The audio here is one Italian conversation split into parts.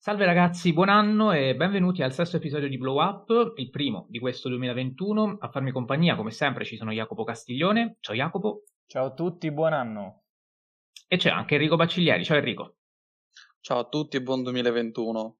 Salve ragazzi, buon anno e benvenuti al sesto episodio di Blow Up, il primo di questo 2021. A farmi compagnia, come sempre, ci sono Jacopo Castiglione. Ciao Jacopo. Ciao a tutti, buon anno. E c'è anche Enrico Bacciglieri. Ciao Enrico. Ciao a tutti e buon 2021.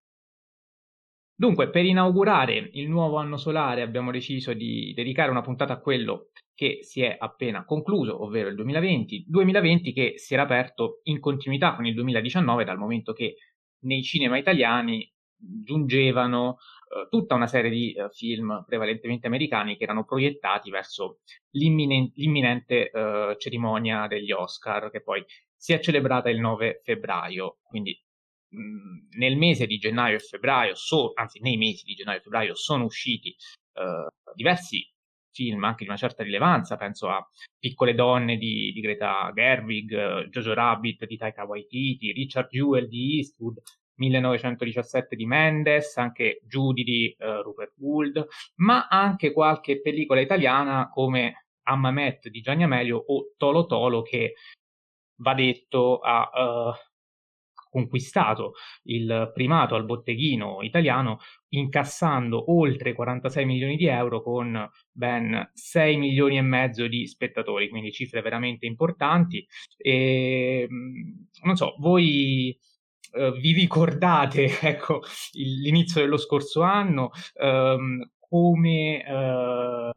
Dunque, per inaugurare il nuovo anno solare abbiamo deciso di dedicare una puntata a quello che si è appena concluso, ovvero il 2020, 2020 che si era aperto in continuità con il 2019 dal momento che nei cinema italiani giungevano uh, tutta una serie di uh, film prevalentemente americani che erano proiettati verso l'imminente, l'imminente uh, cerimonia degli Oscar che poi si è celebrata il 9 febbraio, quindi mh, nel mese di gennaio e febbraio, so, anzi nei mesi di gennaio e febbraio sono usciti diversi film anche di una certa rilevanza, penso a Piccole donne di, di Greta Gerwig, Jojo Rabbit di Taika Waititi, Richard Jewell di Eastwood, 1917 di Mendes, anche Judy di uh, Rupert Gould, ma anche qualche pellicola italiana come Ammamet di Gianni Amelio o Tolo Tolo che va detto a uh, conquistato il primato al botteghino italiano incassando oltre 46 milioni di euro con ben 6 milioni e mezzo di spettatori, quindi cifre veramente importanti. E, non so, voi eh, vi ricordate ecco, l'inizio dello scorso anno, ehm, come eh,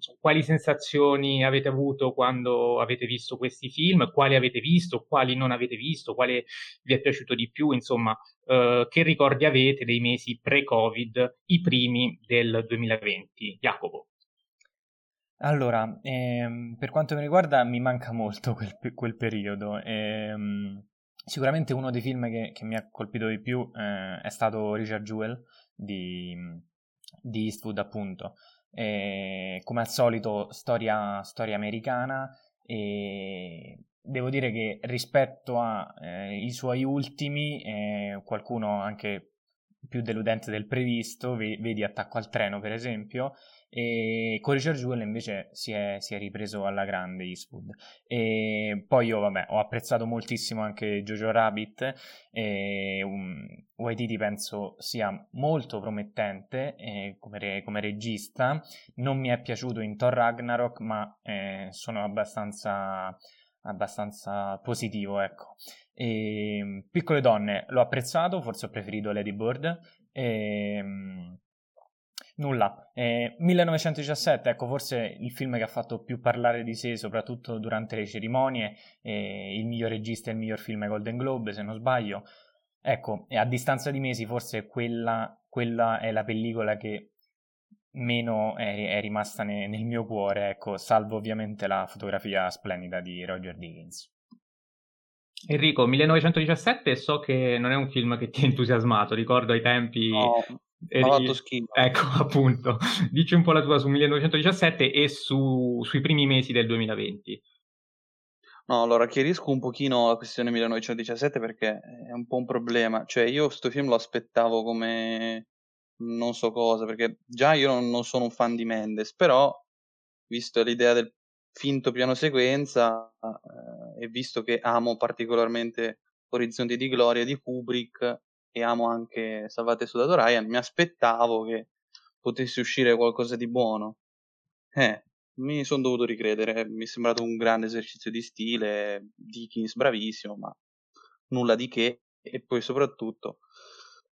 so, quali sensazioni avete avuto quando avete visto questi film, quali avete visto, quali non avete visto, quale vi è piaciuto di più, insomma, eh, che ricordi avete dei mesi pre-Covid, i primi del 2020? Jacopo. Allora, ehm, per quanto mi riguarda mi manca molto quel, quel periodo. Ehm, sicuramente uno dei film che, che, mi ha colpito di più eh, è stato Richard Jewell di, di Eastwood, appunto eh, come al solito storia, storia americana. E devo dire che rispetto ai eh, suoi ultimi eh, qualcuno anche più deludente del previsto, vedi Attacco al treno per esempio, e con Richard Jewell invece si è, si è, ripreso alla grande Eastwood. E poi io vabbè ho apprezzato moltissimo anche Jojo Rabbit, e um, Waititi penso sia molto promettente eh, come, re, come, regista, non mi è piaciuto in Thor Ragnarok ma eh, sono abbastanza abbastanza positivo, ecco. E, Piccole donne l'ho apprezzato, forse ho preferito Lady Bird. E, nulla. Eh, 1917, ecco, forse il film che ha fatto più parlare di sé, soprattutto durante le cerimonie, eh, il miglior regista e il miglior film ai Golden Globe, se non sbaglio. Ecco, a distanza di mesi, forse quella, quella è la pellicola che meno è, è rimasta ne, nel mio cuore, ecco, salvo ovviamente la fotografia splendida di Roger Dickens. Enrico, 1917 so che non è un film che ti ha entusiasmato, ricordo ai tempi... No, eri... fatto schifo. Ecco, appunto, dici un po' la tua su 1917 e su, sui primi mesi del 2020. No, allora chiarisco un pochino la questione 1917 perché è un po' un problema. Cioè, io questo film lo aspettavo come non so cosa, perché già io non, non sono un fan di Mendes, però visto l'idea del finto piano sequenza eh, e visto che amo particolarmente Orizzonti di Gloria di Kubrick e amo anche Salvate Sodato Ryan, mi aspettavo che potesse uscire qualcosa di buono. Eh, mi sono dovuto ricredere, mi è sembrato un grande esercizio di stile, Dickens bravissimo, ma nulla di che, e poi soprattutto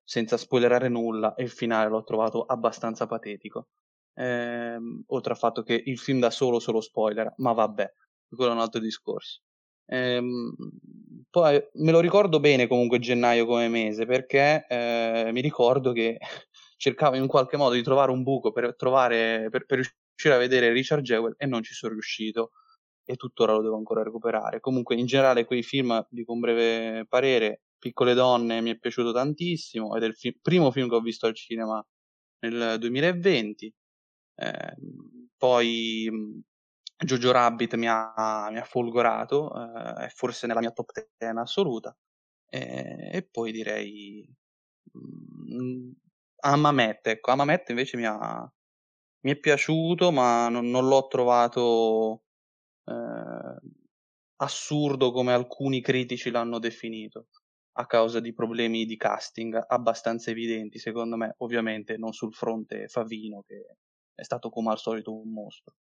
senza spoilerare nulla, il finale l'ho trovato abbastanza patetico. Ehm, oltre al fatto che il film da solo solo spoiler, ma vabbè, quello è un altro discorso. Ehm, poi me lo ricordo bene comunque gennaio come mese perché eh, mi ricordo che cercavo in qualche modo di trovare un buco per, trovare, per, per riuscire a vedere Richard Jewell e non ci sono riuscito e tuttora lo devo ancora recuperare. Comunque in generale quei film, dico un breve parere, Piccole donne mi è piaciuto tantissimo ed è il fi- primo film che ho visto al cinema nel 2020. Eh, poi Jojo Rabbit mi ha, mi ha folgorato, eh, è forse nella mia top 10 assoluta. Eh, e poi direi mh, Amamet, ecco, Amamet invece mi, ha, mi è piaciuto, ma non, non l'ho trovato eh, assurdo come alcuni critici l'hanno definito a causa di problemi di casting abbastanza evidenti, secondo me, ovviamente non sul fronte Favino, che è stato come al solito un mostro.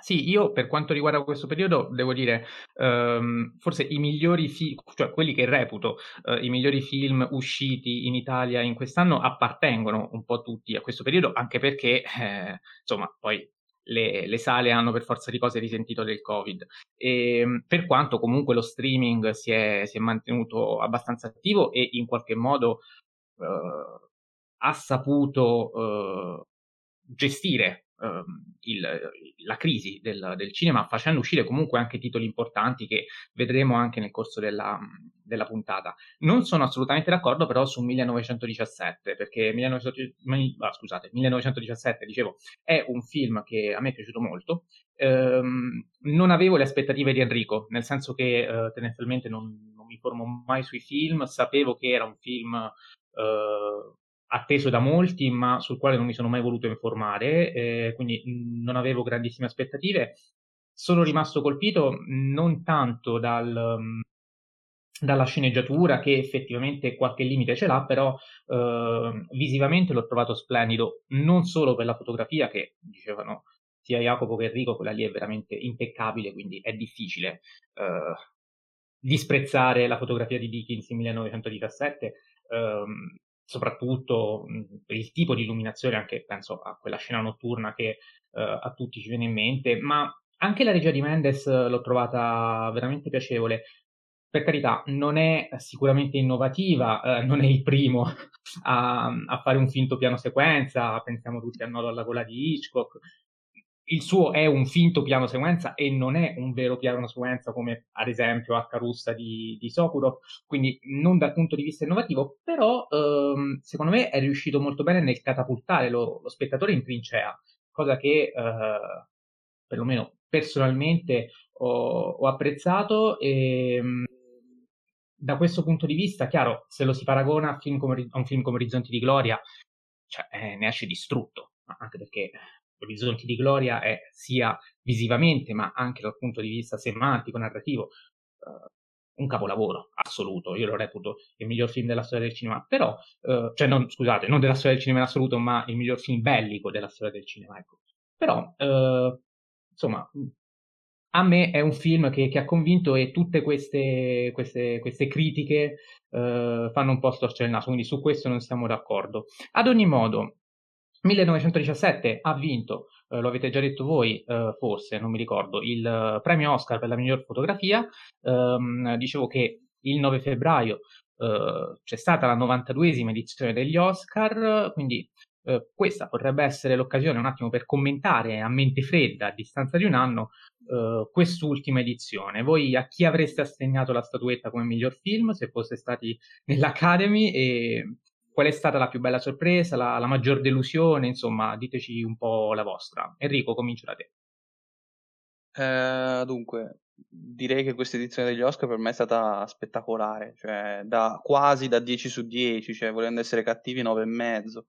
Sì, io per quanto riguarda questo periodo devo dire, ehm, forse i migliori film, cioè quelli che reputo eh, i migliori film usciti in Italia in quest'anno appartengono un po' tutti a questo periodo, anche perché, eh, insomma, poi le, le, sale hanno per forza di cose risentito del Covid. E, ehm, per quanto comunque lo streaming si è, si è mantenuto abbastanza attivo e in qualche modo eh, ha saputo eh, gestire il, la crisi del, del, cinema, facendo uscire comunque anche titoli importanti che vedremo anche nel corso della, della puntata. Non sono assolutamente d'accordo però su 1917, perché 19, ah, scusate, 1917, dicevo, è un film che a me è piaciuto molto. Um, non avevo le aspettative di Enrico, nel senso che uh, tendenzialmente non, non, mi formo mai sui film, sapevo che era un film uh, atteso da molti, ma sul quale non mi sono mai voluto informare, eh, quindi non avevo grandissime aspettative. Sono rimasto colpito non tanto dal, dalla sceneggiatura, che effettivamente qualche limite ce l'ha, però eh, visivamente l'ho trovato splendido, non solo per la fotografia, che dicevano sia Jacopo che Enrico, quella lì è veramente impeccabile, quindi è difficile eh, disprezzare la fotografia di Dickens in 1917. Um, soprattutto per il tipo di illuminazione, anche penso a quella scena notturna che uh, a tutti ci viene in mente, ma anche la regia di Mendes l'ho trovata veramente piacevole. Per carità, non è sicuramente innovativa, eh, non è il primo a, a, fare un finto piano sequenza, pensiamo tutti al nodo alla gola di Hitchcock, il suo è un finto piano sequenza e non è un vero piano sequenza come ad esempio H. Russa di, di Sokurov, quindi non dal punto di vista innovativo, però ehm, secondo me è riuscito molto bene nel catapultare lo, lo spettatore in trincea, cosa che eh, perlomeno personalmente ho, ho apprezzato e da questo punto di vista, chiaro, se lo si paragona a, come, a un film come Orizzonti di Gloria, cioè, eh, ne esce distrutto, anche perché Orizzonti di Gloria è sia visivamente ma anche dal punto di vista semantico, narrativo, uh, un capolavoro assoluto. Io lo reputo il miglior film della storia del cinema, però, uh, cioè, non, scusate, non della storia del cinema in assoluto, ma il miglior film bellico della storia del cinema. Ecco. Però, uh, insomma, a me è un film che, che ha convinto e tutte queste, queste, queste critiche fanno un po' storcere il naso, quindi su questo non siamo d'accordo. Ad ogni modo, 1917 ha vinto, eh, lo avete già detto voi, eh, forse, non mi ricordo, il uh, premio Oscar per la miglior fotografia. Um, dicevo che il 9 febbraio uh, c'è stata la 92esima edizione degli Oscar, quindi uh, questa potrebbe essere l'occasione un attimo per commentare a mente fredda, a distanza di un anno, quest'ultima edizione. Voi a chi avreste assegnato la statuetta come miglior film, se foste stati nell'Academy e qual è stata la più bella sorpresa, la, la maggior delusione, insomma, diteci un po' la vostra. Enrico, comincio da te. Eh, dunque, direi che questa edizione degli Oscar per me è stata spettacolare, cioè da, quasi da 10 su 10, cioè volendo essere cattivi 9 e mezzo.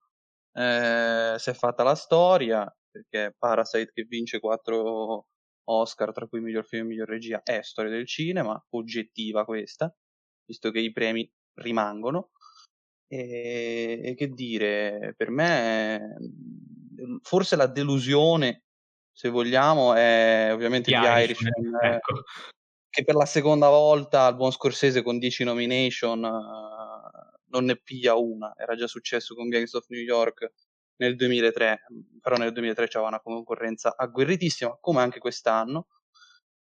Eh, si è fatta la storia, perché Parasite che vince 4 Oscar, tra cui miglior film e miglior regia, è storia del cinema, oggettiva questa, visto che i premi rimangono. E, e che dire, per me mhmm, forse la delusione, se vogliamo, è ovviamente di Irishman, eh, ecco. che per la seconda volta al buon Scorsese con 10 nomination uh, non ne piglia una, era già successo con Gangs of New York nel 2003, però nel 2003 c'era una concorrenza agguerritissima, come anche quest'anno.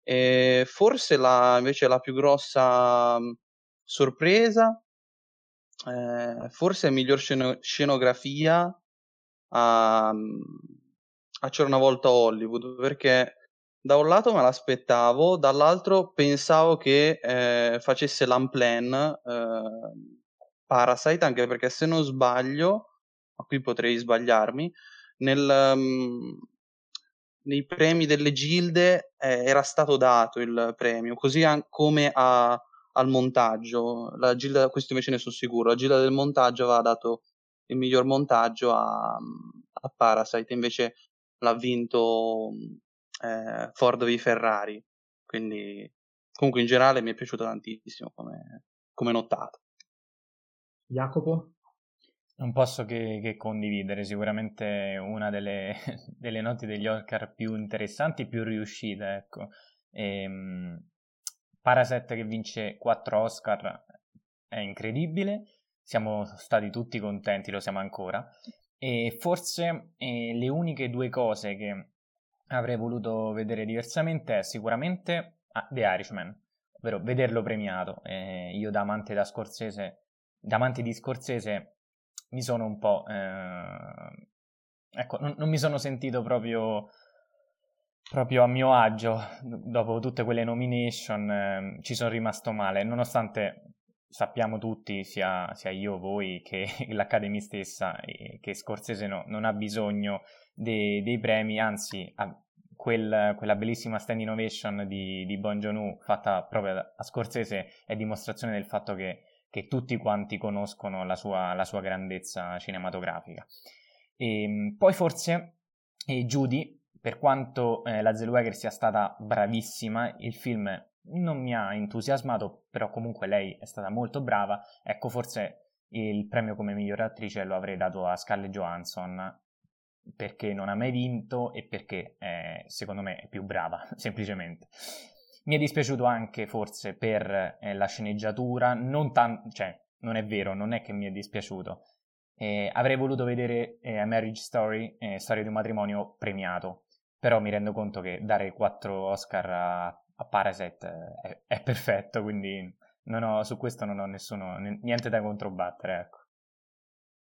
E forse la, invece la più grossa mhmm, sorpresa eh, forse miglior sceno- scenografia a, a C'era una volta Hollywood, perché da un lato me l'aspettavo, dall'altro pensavo che eh, facesse l'unplan eh, Parasite, anche perché se non sbaglio, ma qui potrei sbagliarmi, nel, um, nei premi delle gilde eh, era stato dato il premio, così an- come a al montaggio. La gilda, questo invece ne sono sicuro. La gilda del montaggio aveva dato il miglior montaggio a, a Parasite, invece l'ha vinto eh, Ford v Ferrari. Quindi, comunque, in generale mi è piaciuto tantissimo come, come notato. Jacopo? Non posso che, che condividere, sicuramente una delle, delle, note degli Oscar più interessanti e più riuscite, ecco. E, Parasite che vince 4 Oscar è incredibile, siamo stati tutti contenti, lo siamo ancora, e forse eh, le uniche due cose che avrei voluto vedere diversamente è sicuramente ah, The Irishman, ovvero vederlo premiato. Eh, io da amante da Scorsese, da amante di Scorsese mi sono un po'... Eh, ecco, non, non, mi sono sentito proprio, proprio a mio agio dopo tutte quelle nomination, eh, ci sono rimasto male, nonostante sappiamo tutti, sia, sia io, voi, che l'Academy stessa, che Scorsese no, non ha bisogno dei, dei premi, anzi quel, quella bellissima stand innovation di, di Bon Joon-ho fatta proprio a Scorsese è dimostrazione del fatto che, che tutti quanti conoscono la sua, la sua grandezza cinematografica. E, ehm, poi forse eh, Judy, per quanto eh, la Zellweger sia stata bravissima, il film non mi ha entusiasmato, però comunque lei è stata molto brava. Ecco, forse il premio come migliore attrice lo avrei dato a Scarlett Johansson perché non ha mai vinto e perché è, secondo me è più brava, semplicemente. Mi è dispiaciuto anche forse per eh, la sceneggiatura, non tanto, cioè, non è vero, non è che mi è dispiaciuto. Eh, avrei voluto vedere eh, A Marriage Story, eh, Storia di un matrimonio premiato, però mi rendo conto che dare 4 Oscar a, a Parasite è, è, perfetto, quindi ho, su questo non ho nessuno, niente da controbattere, ecco.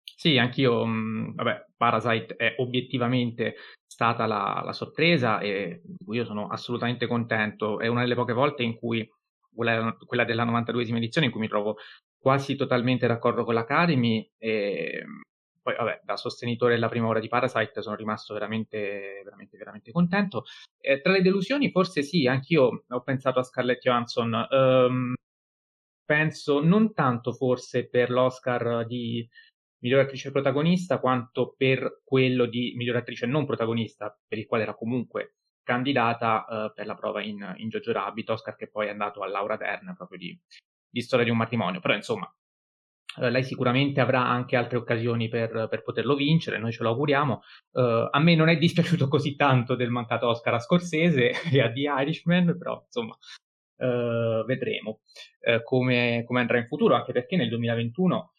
Sì, anch'io, mh, mm, vabbè, Parasite è obiettivamente stata la, la sorpresa e io sono assolutamente contento. È una delle poche volte in cui, quella, quella della 92esima edizione, in cui mi trovo quasi totalmente d'accordo con l'Academy e poi, vabbè, da sostenitore della prima ora di Parasite sono rimasto veramente, veramente, veramente contento. Eh, tra le delusioni, forse sì, anch'io ho pensato a Scarlett Johansson. Um, penso non tanto forse per l'Oscar di miglior attrice protagonista quanto per quello di miglior attrice non protagonista, per il quale era comunque candidata uh, per la prova in, in Jojo Rabbit, Oscar che poi è andato a Laura Dern proprio di, di storia di un matrimonio. Però insomma, uh, lei sicuramente avrà anche altre occasioni per, per poterlo vincere, noi ce lo auguriamo. Uh, a me non è dispiaciuto così tanto del mancato Oscar a Scorsese e a The Irishman, però insomma vedremo come, come, andrà in futuro, anche perché nel 2021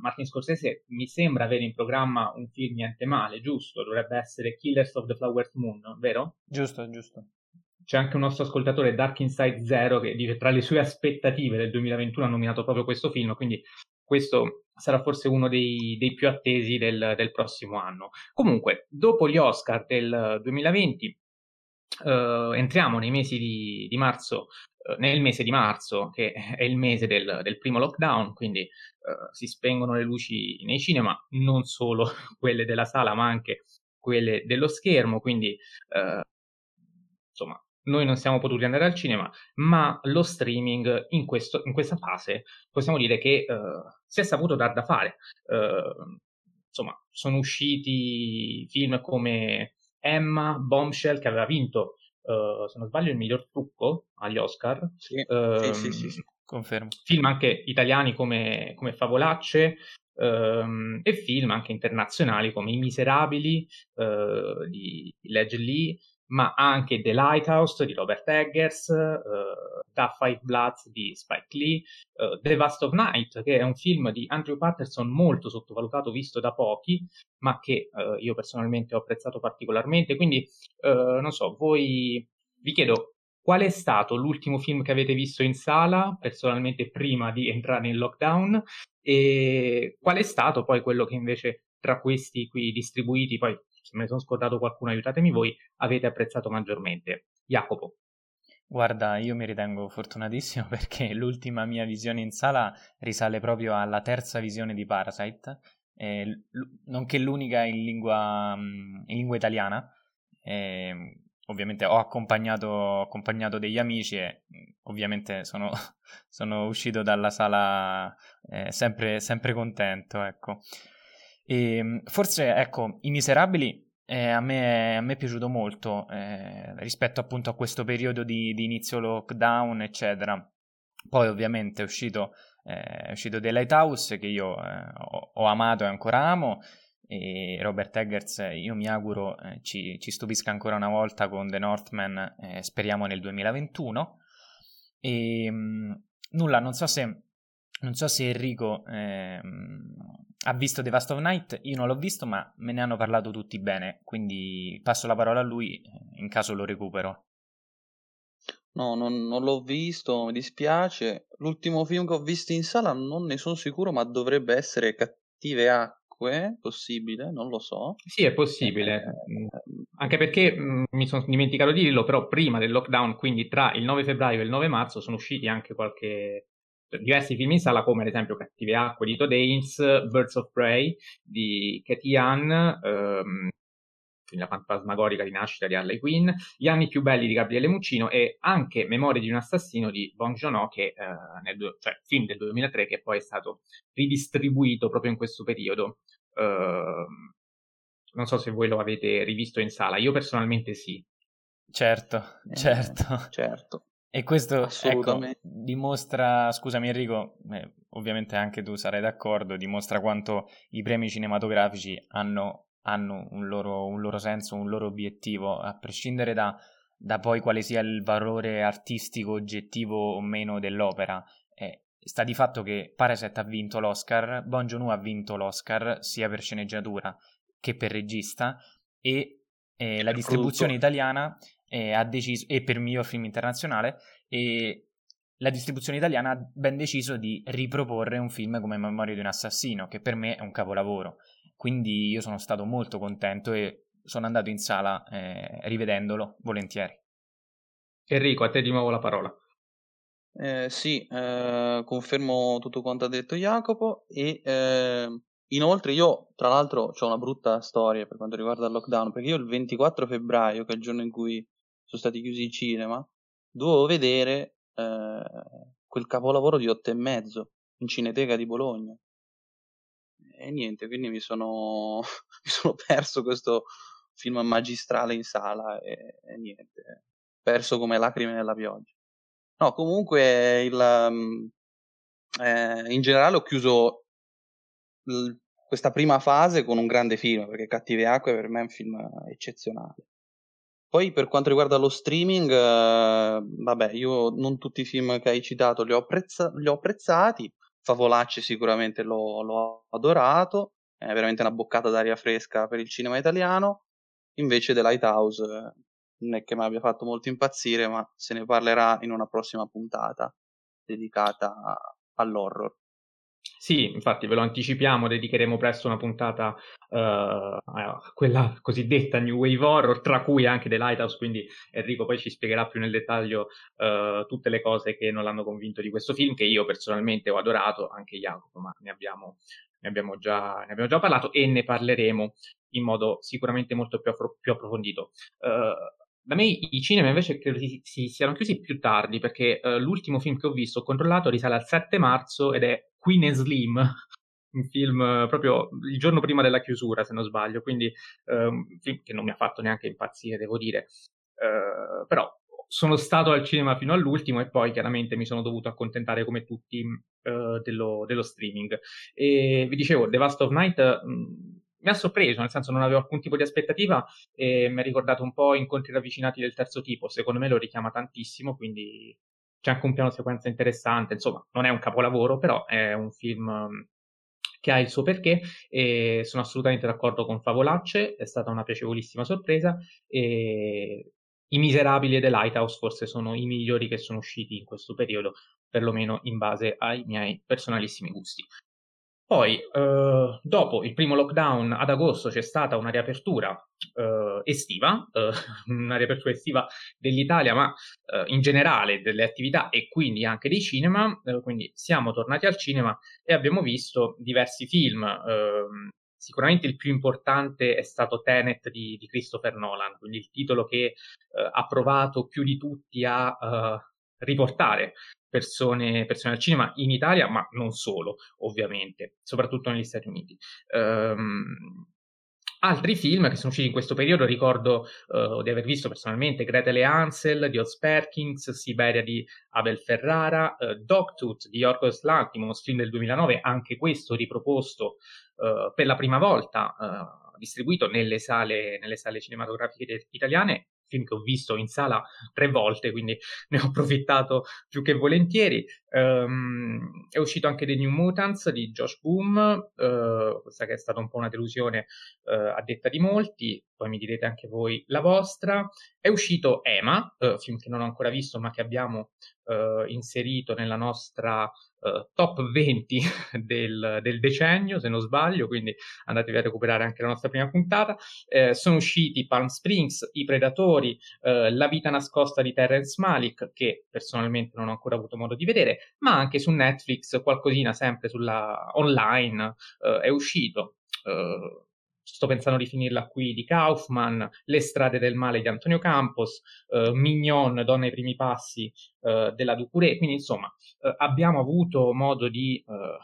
Martin Scorsese mi sembra avere in programma un film niente male, giusto? Dovrebbe essere Killers of the Flower Moon, vero? Giusto, giusto. C'è anche un nostro ascoltatore, Dark Inside Zero, che dice tra le sue aspettative del 2021 ha nominato proprio questo film, quindi questo sarà forse uno dei, dei più attesi del, del, prossimo anno. Comunque, dopo gli Oscar del 2020, eh, entriamo nei mesi di, di marzo eh, nel mese di marzo, che è il mese del, del primo lockdown, quindi eh, si spengono le luci nei cinema, non solo quelle della sala, ma anche quelle dello schermo, quindi eh, insomma noi non siamo potuti andare al cinema, ma lo streaming in, questo, in questa fase possiamo dire che eh, si è saputo dar da fare. Eh, insomma, sono usciti film come Emma, Bombshell, che aveva vinto uh, se non sbaglio, il miglior trucco agli Oscar. Sì, uh, sì, sì, sì, sì, confermo. Film anche italiani come, come Favolacce, um, e film anche internazionali come I Miserabili uh, di Ledge Lee, ma anche The Lighthouse di Robert Eggers, uh, Da Five Bloods di Spike Lee, uh, The Vast of Night, che è un film di Andrew Patterson molto sottovalutato, visto da pochi, ma che uh, io personalmente ho apprezzato particolarmente. Quindi, non so, voi vi chiedo qual è stato l'ultimo film che avete visto in sala, personalmente prima di entrare in lockdown, e qual è stato poi quello che invece tra questi qui distribuiti, poi me ne sono scordato qualcuno aiutatemi voi, avete apprezzato maggiormente. Jacopo. Guarda, io mi ritengo fortunatissimo perché l'ultima mia visione in sala risale proprio alla terza visione di Parasite, eh, l- nonché l'unica in lingua, in lingua italiana. Eh, ovviamente ho accompagnato, accompagnato, degli amici e ovviamente sono, sono uscito dalla sala eh, sempre, sempre contento, ecco. E ehm, forse, ecco, I Miserabili eh, a, me, a, me, è piaciuto molto eh, rispetto appunto a questo periodo di, di, inizio lockdown, eccetera. Poi ovviamente è uscito, eh, è uscito The Lighthouse che io eh, ho, ho, amato e ancora amo e Robert Eggers io mi auguro eh, ci, ci, stupisca ancora una volta con The Northman, eh, speriamo nel 2021. E mh, nulla, non so se, non so se Enrico ehm, ha visto The Vast of Night, io non l'ho visto ma me ne hanno parlato tutti bene, quindi passo la parola a lui eh, in caso lo recupero. No, non, non, l'ho visto, mi dispiace. L'ultimo film che ho visto in sala non ne sono sicuro, ma dovrebbe essere Cattive Acque, possibile, non lo so. Sì, è possibile, eh, mm, anche perché mh, mm, mi sono dimenticato di dirlo, però prima del lockdown, quindi tra il 9 febbraio e il 9 marzo, sono usciti anche qualche diversi film in sala come ad esempio Cattive Acque di Todd Haynes, Birds of Prey di Katie Ann, ehm, la fantasmagorica rinascita di Harley Quinn, Gli anni più belli di Gabriele Muccino e anche Memorie di un assassino di Bong Joon-ho, che, eh, nel, cioè film del 2003 che poi è stato ridistribuito proprio in questo periodo. Uh, non so se voi lo avete rivisto in sala, io personalmente sì. Certo, eh, certo. certo. E questo ecco, dimostra, scusami Enrico, eh, ovviamente anche tu sarai d'accordo, dimostra quanto i premi cinematografici hanno hanno un loro, un loro senso, un loro obiettivo, a prescindere da, da, poi quale sia il valore artistico oggettivo o meno dell'opera. Eh, sta di fatto che Parasite ha vinto l'Oscar, Bon Joon-ho ha vinto l'Oscar sia per sceneggiatura che per regista e eh, la distribuzione italiana eh, ha deciso, e per miglior film internazionale, e la distribuzione italiana ha ben deciso di riproporre un film come Memoria di un assassino, che per me è un capolavoro. Quindi io sono stato molto contento e sono andato in sala eh, rivedendolo volentieri. Enrico, a te di nuovo la parola. Eh, sì, eh, confermo tutto quanto ha detto Jacopo e eh, inoltre io tra l'altro ho una brutta storia per quanto riguarda il lockdown perché io il 24 febbraio, che è il giorno in cui sono stati chiusi i cinema, dovevo vedere eh, quel capolavoro di otto e mezzo in Cineteca di Bologna e niente, quindi mi sono, mi sono perso questo film magistrale in sala e, e, niente, perso come lacrime nella pioggia. No, comunque il, um, eh, in generale ho chiuso l- questa prima fase con un grande film, perché Cattive Acque per me è un film eccezionale. Poi per quanto riguarda lo streaming, eh, vabbè, io non tutti i film che hai citato li ho, apprezza- li ho apprezzati, Favolacci sicuramente l'ho, l'ho adorato, è veramente una boccata d'aria fresca per il cinema italiano. Invece The Lighthouse eh, non è che mi abbia fatto molto impazzire, ma se ne parlerà in una prossima puntata dedicata all'horror. Sì, infatti ve lo anticipiamo, dedicheremo presto una puntata uh, a quella cosiddetta New Wave Horror, tra cui anche The Lighthouse, quindi Enrico poi ci spiegherà più nel dettaglio uh, tutte le cose che non l'hanno convinto di questo film, che io personalmente ho adorato, anche Jacopo, ma ne abbiamo, ne abbiamo, già, ne abbiamo già, parlato e ne parleremo in modo sicuramente molto più, appro- più approfondito. Uh, da me i cinema invece credo si, si siano chiusi più tardi perché uh, l'ultimo film che ho visto, ho controllato, risale al 7 marzo ed è Queen and Slim, un film uh, proprio il giorno prima della chiusura se non sbaglio, quindi uh, un film che non mi ha fatto neanche impazzire devo dire, però sono stato al cinema fino all'ultimo e poi chiaramente mi sono dovuto accontentare come tutti dello, dello, streaming. E vi dicevo, The Vast of Night... Mh, mi ha sorpreso, nel senso non avevo alcun tipo di aspettativa e mi ha ricordato un po' incontri ravvicinati del terzo tipo, secondo me lo richiama tantissimo, quindi c'è anche un piano sequenza interessante, insomma non è un capolavoro, però è un film um, che ha il suo perché e sono assolutamente d'accordo con Favolacce, è stata una piacevolissima sorpresa e i miserabili The Lighthouse forse sono i migliori che sono usciti in questo periodo, perlomeno in base ai miei personalissimi gusti. Poi, eh, dopo il primo lockdown ad agosto c'è stata una riapertura eh, estiva, eh, una riapertura estiva dell'Italia, ma eh, in generale delle attività e quindi anche dei cinema. Eh, quindi siamo tornati al cinema e abbiamo visto diversi film. Ehm, sicuramente il più importante è stato Tenet di, di Christopher Nolan, quindi il titolo che eh, ha provato più di tutti a riportare persone, persone al cinema in Italia, ma non solo, ovviamente, soprattutto negli Stati Uniti. Um, Altri film che sono usciti in questo periodo, ricordo uh, di aver visto personalmente Gretel e Hansel di Oz Perkins, Siberia di Abel Ferrara, uh, Dogtooth di Yorgos Lanthimos, film del 2009, anche questo riproposto uh, per la prima volta, distribuito nelle sale, nelle sale cinematografiche italiane film che ho visto in sala tre volte, quindi ne ho approfittato più che volentieri. Um, è uscito anche The New Mutants di Josh Boom, uh, questa che è stata un po' una delusione uh, a detta di molti, poi mi direte anche voi la vostra. È uscito Emma, uh, film che non ho ancora visto ma che abbiamo inserito nella nostra uh, top 20 del, del, decennio, se non sbaglio, quindi andatevi a recuperare anche la nostra prima puntata. Eh, sono usciti Palm Springs, I Predatori, eh, La vita nascosta di Terrence Malik, che personalmente non ho ancora avuto modo di vedere, ma anche su Netflix qualcosina sempre sulla online eh, è uscito. Uh, sto pensando di finirla qui, di Kaufman, Le strade del male di Antonio Campos, eh, Mignon, Donna ai primi passi eh, della Ducouré, quindi insomma eh, abbiamo avuto modo di eh,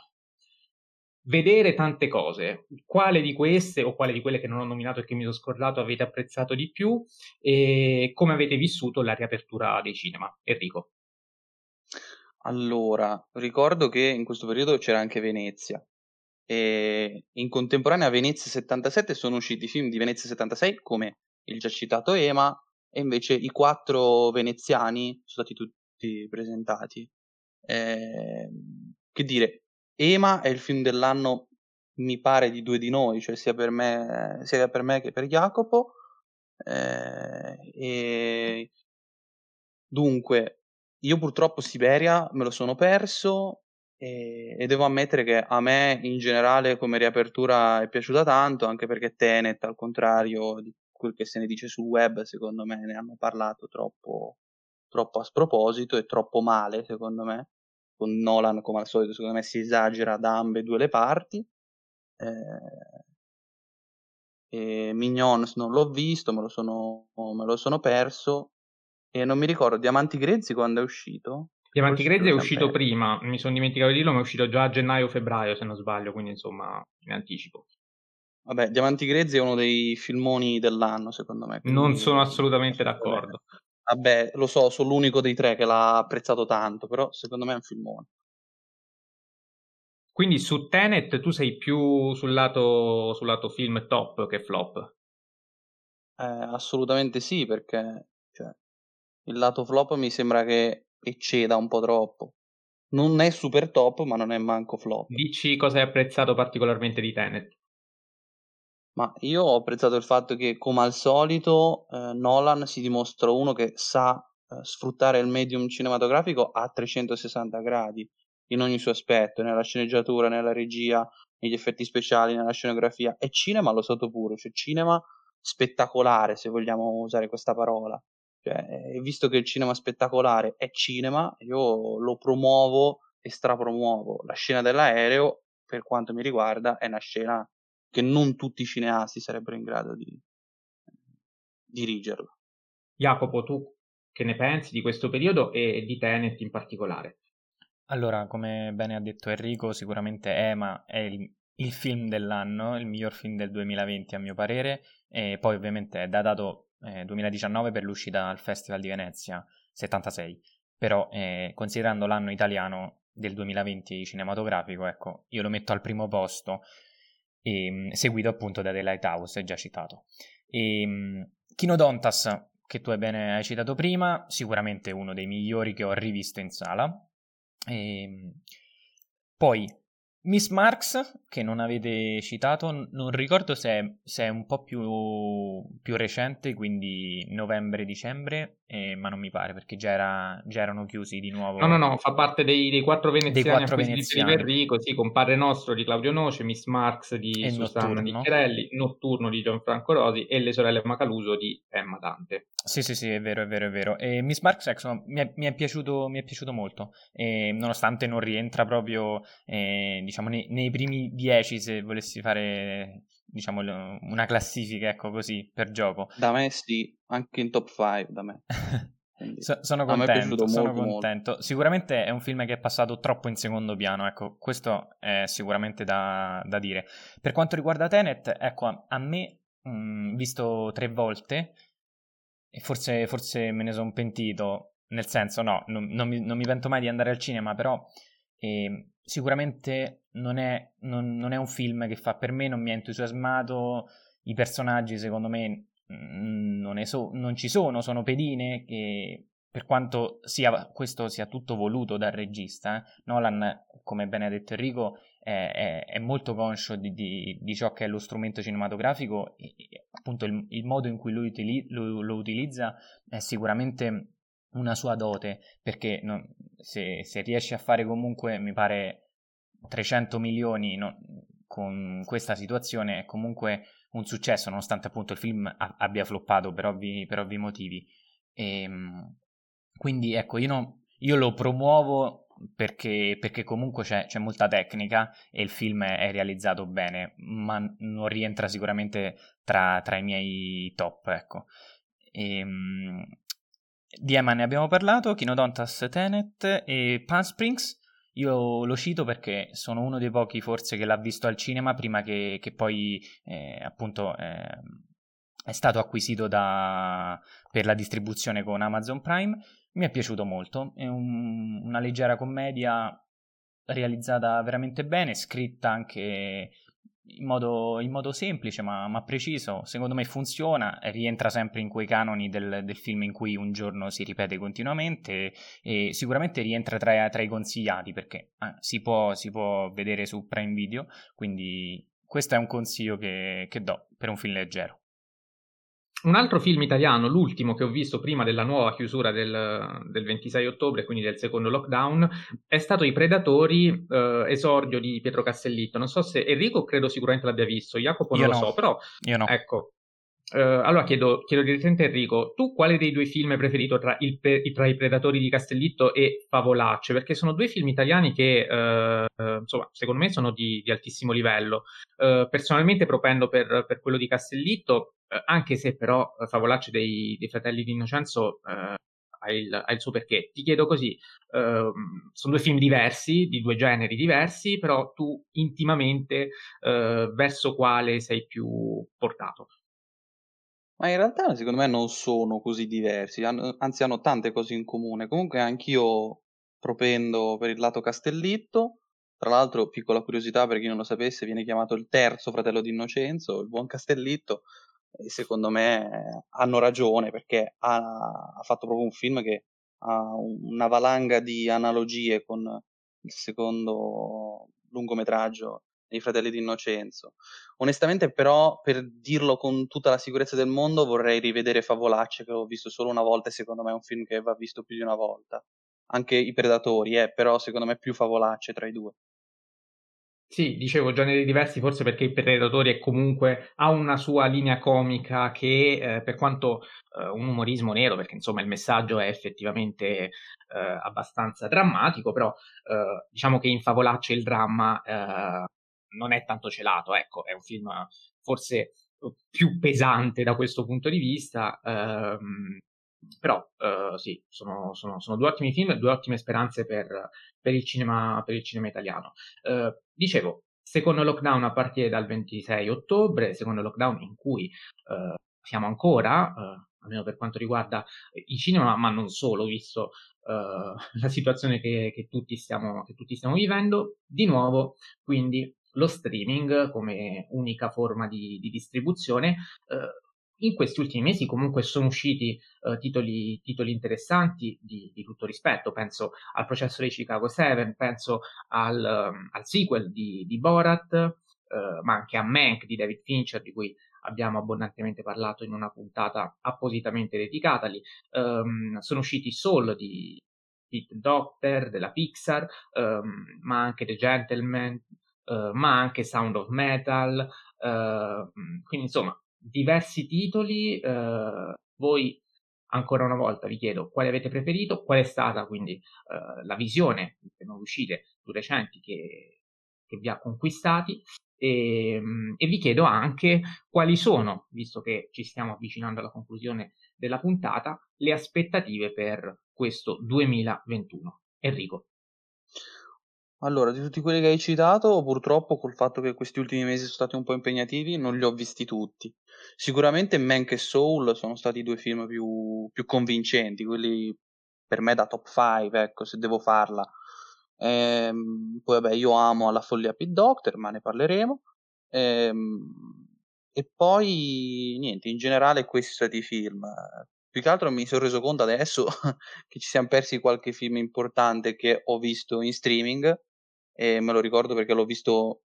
vedere tante cose. Quale di queste o quale di quelle che non ho nominato e che mi sono scordato avete apprezzato di più e come avete vissuto la riapertura dei cinema? Enrico. Allora, ricordo che in questo periodo c'era anche Venezia e in contemporanea a Venezia 77 sono usciti i film di Venezia 76 come il già citato Ema e invece i quattro veneziani sono stati tutti presentati. Eh, che dire, Ema è il film dell'anno mi pare di due di noi, cioè sia per me, sia per me che per Jacopo. Eh, e dunque, io purtroppo Siberia me lo sono perso e, e, devo ammettere che a me in generale come riapertura è piaciuta tanto, anche perché Tenet, al contrario di quel che se ne dice sul web, secondo me ne hanno parlato troppo, troppo a sproposito e troppo male, secondo me. Con Nolan, come al solito, secondo me si esagera da ambedue le parti. Eh, e Mignons non l'ho visto, me lo, sono, me lo sono perso. E non mi ricordo, Diamanti Grezzi quando è uscito? Diamanti Grezzi è uscito sempre. prima, mi sono dimenticato di dirlo, ma è uscito già a gennaio-febbraio se non sbaglio, quindi insomma in anticipo. Vabbè, Diamanti Grezzi è uno dei filmoni dell'anno secondo me. Non sono assolutamente d'accordo. Vabbè, lo so, sono l'unico dei tre che l'ha apprezzato tanto, però secondo me è un filmone. Quindi su Tenet tu sei più sul lato, sul lato film top che flop? Eh, assolutamente sì, perché cioè, il lato flop mi sembra che ecceda un po' troppo. Non è super top, ma non è manco flop. Dici cosa hai apprezzato particolarmente di Tenet? Ma io ho apprezzato il fatto che, come al solito, eh, Nolan si dimostra uno che sa eh, sfruttare il medium cinematografico a 360 gradi in ogni suo aspetto, nella sceneggiatura, nella regia, negli effetti speciali, nella scenografia. E cinema lo stato puro, cioè cinema spettacolare, se vogliamo usare questa parola. Cioè, visto che il cinema spettacolare è cinema, io lo promuovo e strapromuovo. La scena dell'aereo, per quanto mi riguarda, è una scena che non tutti i cineasti sarebbero in grado di dirigerla. Jacopo, tu che ne pensi di questo periodo e di Tenet in particolare? Allora, come bene ha detto Enrico, sicuramente Ema è il, il film dell'anno, il miglior film del 2020 a mio parere, e poi ovviamente è datato eh, 2019 per l'uscita al Festival di Venezia 76, però eh, considerando l'anno italiano del 2020 cinematografico, ecco, io lo metto al primo posto, e, ehm, seguito appunto da The Lighthouse, già citato. E, ehm, Kinodontas, che tu hai bene hai citato prima, sicuramente uno dei migliori che ho rivisto in sala. E, ehm, poi Miss Marx, che non avete citato, non ricordo se è, se è un po' più, più, recente, quindi novembre-dicembre, eh, ma non mi pare perché già, era, già, erano chiusi di nuovo. No, no, no, fa parte dei, dei quattro veneziani dei quattro veneziani. di Enrico, sì, con Padre Nostro di Claudio Noce, Miss Marx di e Susanna Niccherelli, Notturno di Gianfranco Rosi e Le sorelle Macaluso di Emma Dante. Sì, sì, sì, è vero, è vero, è vero. E Miss Marx ecco, mi, è, mi, è piaciuto, mi, è, piaciuto, molto, e, nonostante non rientra proprio eh, diciamo, nei, nei, primi dieci, se volessi fare diciamo, una classifica, ecco così, per gioco. Da me sì, anche in top 5 da me. so, sono contento, sono molto, contento. Molto. Sicuramente è un film che è passato troppo in secondo piano, ecco, questo è sicuramente da, da dire. Per quanto riguarda Tenet, ecco, a, a me mh, mm, visto tre volte e forse, forse me ne sono pentito, nel senso no, non, non, mi, non, mi, pento mai di andare al cinema, però eh, sicuramente non è, non, non è un film che fa per me, non mi ha entusiasmato, i personaggi secondo me non, so, non, ci sono, sono pedine che per quanto sia, questo sia tutto voluto dal regista, eh, Nolan, come ben ha detto Enrico, è, è, è molto conscio di, di, di, ciò che è lo strumento cinematografico. E, appunto il, il, modo in cui lui utili, lo, lo, utilizza è sicuramente una sua dote, perché non, se, se, riesce a fare comunque, mi pare, 300 milioni no, con questa situazione è comunque un successo, nonostante appunto il film a, abbia floppato per ovvi, per ovvi motivi. E, ehm, quindi ecco, io, no, io lo promuovo perché, perché comunque c'è, c'è, molta tecnica e il film è, è, realizzato bene, ma non rientra sicuramente tra, tra i miei top, ecco. E, ehm, di Emma ne abbiamo parlato, Kinodontas Tenet e Palm Springs. Io lo cito perché sono uno dei pochi forse che l'ha visto al cinema prima che, che poi eh, appunto eh, è stato acquisito da, per la distribuzione con Amazon Prime mi è piaciuto molto, è un, una leggera commedia realizzata veramente bene, scritta anche in modo, in modo semplice ma, ma, preciso, secondo me funziona, rientra sempre in quei canoni del, del, film in cui un giorno si ripete continuamente e sicuramente rientra tra, tra i consigliati perché eh, si, può, si, può, vedere su Prime Video, quindi questo è un consiglio che, che do per un film leggero. Un altro film italiano, l'ultimo che ho visto prima della nuova chiusura del, del 26 ottobre, quindi del secondo lockdown, è stato I Predatori, eh, esordio di Pietro Castellitto. Non so se Enrico credo sicuramente l'abbia visto, Jacopo non Io lo no. so, però Io no. ecco. Eh, allora chiedo, chiedo direttamente a Enrico, tu quale dei due film hai preferito tra, il, tra, I Predatori di Castellitto e Favolacce? Perché sono due film italiani che, eh, eh insomma, secondo me sono di, di altissimo livello. Eh, personalmente propendo per, per quello di Castellitto, eh, anche se però eh, Favolacce dei, dei Fratelli di Innocenzo ha, il, ha, il, suo perché. Ti chiedo così, eh, sono due film diversi, di due generi diversi, però tu intimamente eh, verso quale sei più portato? Ma in realtà secondo me non sono così diversi, hanno, anzi hanno tante cose in comune. Comunque anch'io propendo per il lato Castellitto, tra l'altro, piccola curiosità per chi non lo sapesse, viene chiamato il terzo fratello di Innocenzo, il buon Castellitto, e secondo me hanno ragione perché ha, ha, fatto proprio un film che ha una valanga di analogie con il secondo lungometraggio dei Fratelli di Innocenzo. Onestamente, però, per dirlo con tutta la sicurezza del mondo, vorrei rivedere Favolacce, che ho visto solo una volta e secondo me è un film che va visto più di una volta. Anche I Predatori, eh, però secondo me più Favolacce tra i due. Sì, dicevo generi diversi forse perché il Predatori è comunque ha una sua linea comica che eh, per quanto eh, un umorismo nero, perché insomma il messaggio è effettivamente eh, abbastanza drammatico, però eh, diciamo che in Favolacce il dramma eh, non è tanto celato, ecco, è un film forse più pesante da questo punto di vista, ehm, però uh, sì, sono, sono, sono, due ottimi film, due ottime speranze per, per, il, cinema, per il, cinema, italiano. Uh, dicevo, secondo lockdown a partire dal 26 ottobre, secondo lockdown in cui uh, siamo ancora, almeno per quanto riguarda i cinema, ma non solo, visto la situazione che, che, tutti stiamo, che tutti stiamo vivendo, di nuovo, quindi lo streaming come unica forma di, di distribuzione in questi ultimi mesi comunque sono usciti uh, titoli, titoli, interessanti di, di, tutto rispetto, penso al processo dei Chicago 7, penso al, um, al sequel di, di Borat, uh, ma anche a Mank di David Fincher, di cui abbiamo abbondantemente parlato in una puntata appositamente dedicatagli. Um, sono usciti Soul di Pete Doctor, della Pixar, um, ma anche The Gentleman, uh, ma anche Sound of Metal, quindi insomma diversi titoli, eh, voi ancora una volta vi chiedo quale avete preferito, qual è stata quindi eh, la visione delle nuove uscite più recenti che, che vi ha conquistati e, ehm, e, vi chiedo anche quali sono, visto che ci stiamo avvicinando alla conclusione della puntata, le aspettative per questo 2021. Enrico. Allora, di tutti quelli che hai citato, purtroppo col fatto che questi ultimi mesi sono stati un po' impegnativi, non li ho visti tutti. Sicuramente Mank e Soul sono stati i due film più, più convincenti, quelli per me da top 5, ecco, se devo farla. Ehm, poi vabbè, io amo alla follia Pit Doctor, ma ne parleremo. Ehm, e poi niente, in generale questi sono i film. Più che altro mi sono reso conto adesso che ci siamo persi qualche film importante che ho visto in streaming e me lo ricordo perché l'ho visto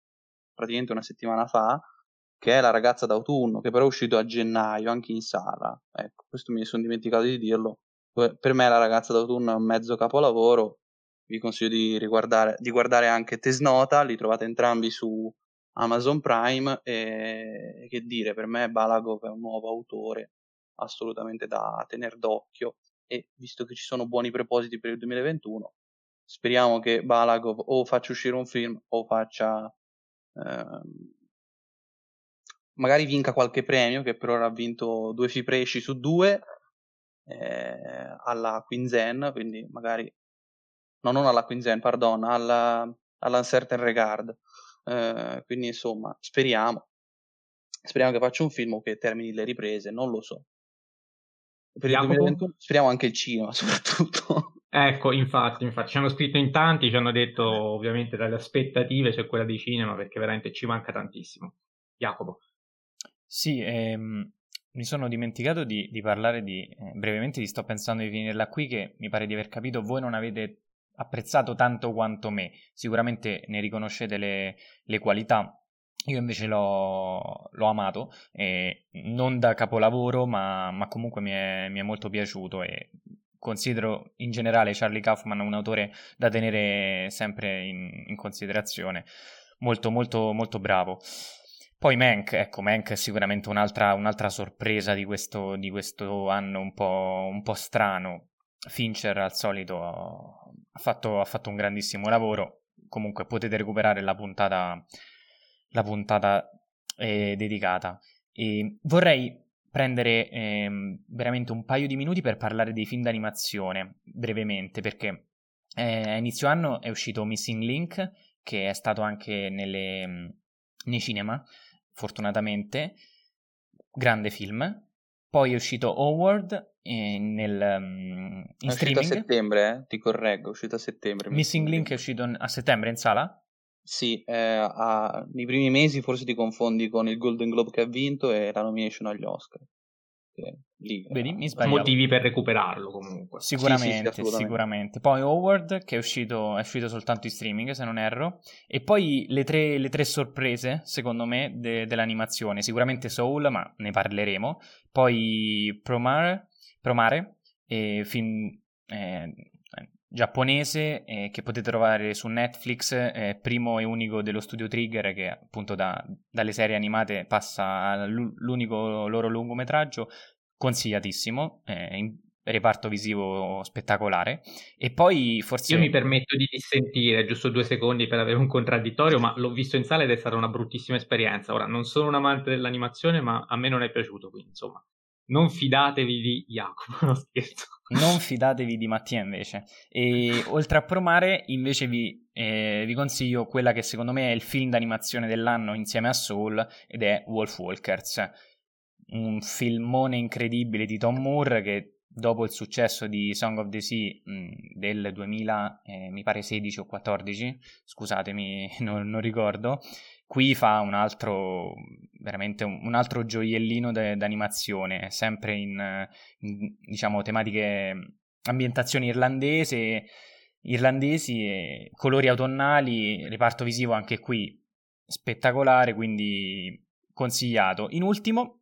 praticamente una settimana fa, che è La ragazza d'autunno, che però è uscito a gennaio anche in sala. Ecco, questo mi sono dimenticato di dirlo. Per me La ragazza d'autunno è un mezzo capolavoro. Vi consiglio di, riguardare, di guardare anche Tesnota, li trovate entrambi su Amazon Prime e che dire, per me Balagov è un nuovo autore assolutamente da tenere d'occhio e visto che ci sono buoni propositi per il 2021 speriamo che Balagov o faccia uscire un film o faccia ehm, magari vinca qualche premio che per ora ha vinto due Fipresci su due eh, alla Quinzen quindi magari no non alla Quinzen pardon alla, all'Uncertain Regard. Eh, quindi insomma speriamo speriamo che faccia un film o che termini le riprese non lo so. Per il 2021 speriamo anche il cinema soprattutto Ecco, infatti, infatti, ci hanno scritto in tanti, ci hanno detto ovviamente dalle aspettative c'è quella di cinema perché veramente ci manca tantissimo. Jacopo. Sì, ehm, mi sono dimenticato di, di parlare di, eh, brevemente di Sto pensando di finirla qui che mi pare di aver capito voi non avete apprezzato tanto quanto me, sicuramente ne riconoscete le, le qualità, io invece l'ho, l'ho amato, eh, non da capolavoro, ma, ma comunque mi è, mi è, molto piaciuto e considero in generale Charlie Kaufman un autore da tenere sempre in, in considerazione, molto molto molto bravo. Poi Mank, ecco, Mank è sicuramente un'altra, un'altra sorpresa di questo, di questo anno un po', un po', strano. Fincher al solito ha fatto, ha fatto un grandissimo lavoro, comunque potete recuperare la puntata, la puntata eh, dedicata. E vorrei prendere ehm, veramente un paio di minuti per parlare dei film d'animazione, brevemente, perché eh, a inizio anno è uscito Missing Link, che è stato anche nelle, mm, nei cinema, fortunatamente, grande film. Poi è uscito Howard eh, nel, um, in è streaming. uscito a settembre, eh? ti correggo, è uscito a settembre. Missing Link è uscito a settembre in sala? Sì, eh, ha, nei primi mesi forse ti confondi con il Golden Globe che ha vinto e la nomination agli Oscar. Lì, Vedi, mi sbaglio. Motivi per recuperarlo comunque. Sicuramente, sì, sì, sicuramente. Poi Howard che è uscito, è uscito, soltanto in streaming se non erro. E poi le tre, le tre sorprese, secondo me, de, dell'animazione. Sicuramente Soul, ma ne parleremo. Poi Promare, Promare e film eh, giapponese eh, che potete trovare su Netflix, eh, primo e unico dello studio Trigger che appunto da, dalle serie animate passa all'unico loro lungometraggio, consigliatissimo, eh, in reparto visivo spettacolare. E poi forse io mi permetto di dissentire giusto due secondi per avere un contraddittorio ma l'ho visto in sala ed è stata una bruttissima esperienza. Ora non sono un amante dell'animazione ma a me non è piaciuto quindi insomma non fidatevi di Jacopo, no scherzo. Non fidatevi di Mattia invece. E oltre a Promare, invece vi, eh, vi, consiglio quella che secondo me è il film d'animazione dell'anno insieme a Soul ed è Wolf Walkers. Un filmone incredibile di Tom Moore che dopo il successo di Song of the Sea mh, del 2000, eh, mi pare 16 o 14, scusatemi, non, non ricordo, Qui fa un altro, veramente un, un altro gioiellino de, d'animazione, sempre in, in, diciamo, tematiche, ambientazioni irlandesi, irlandesi, colori autunnali, reparto visivo anche qui spettacolare, quindi consigliato. In ultimo,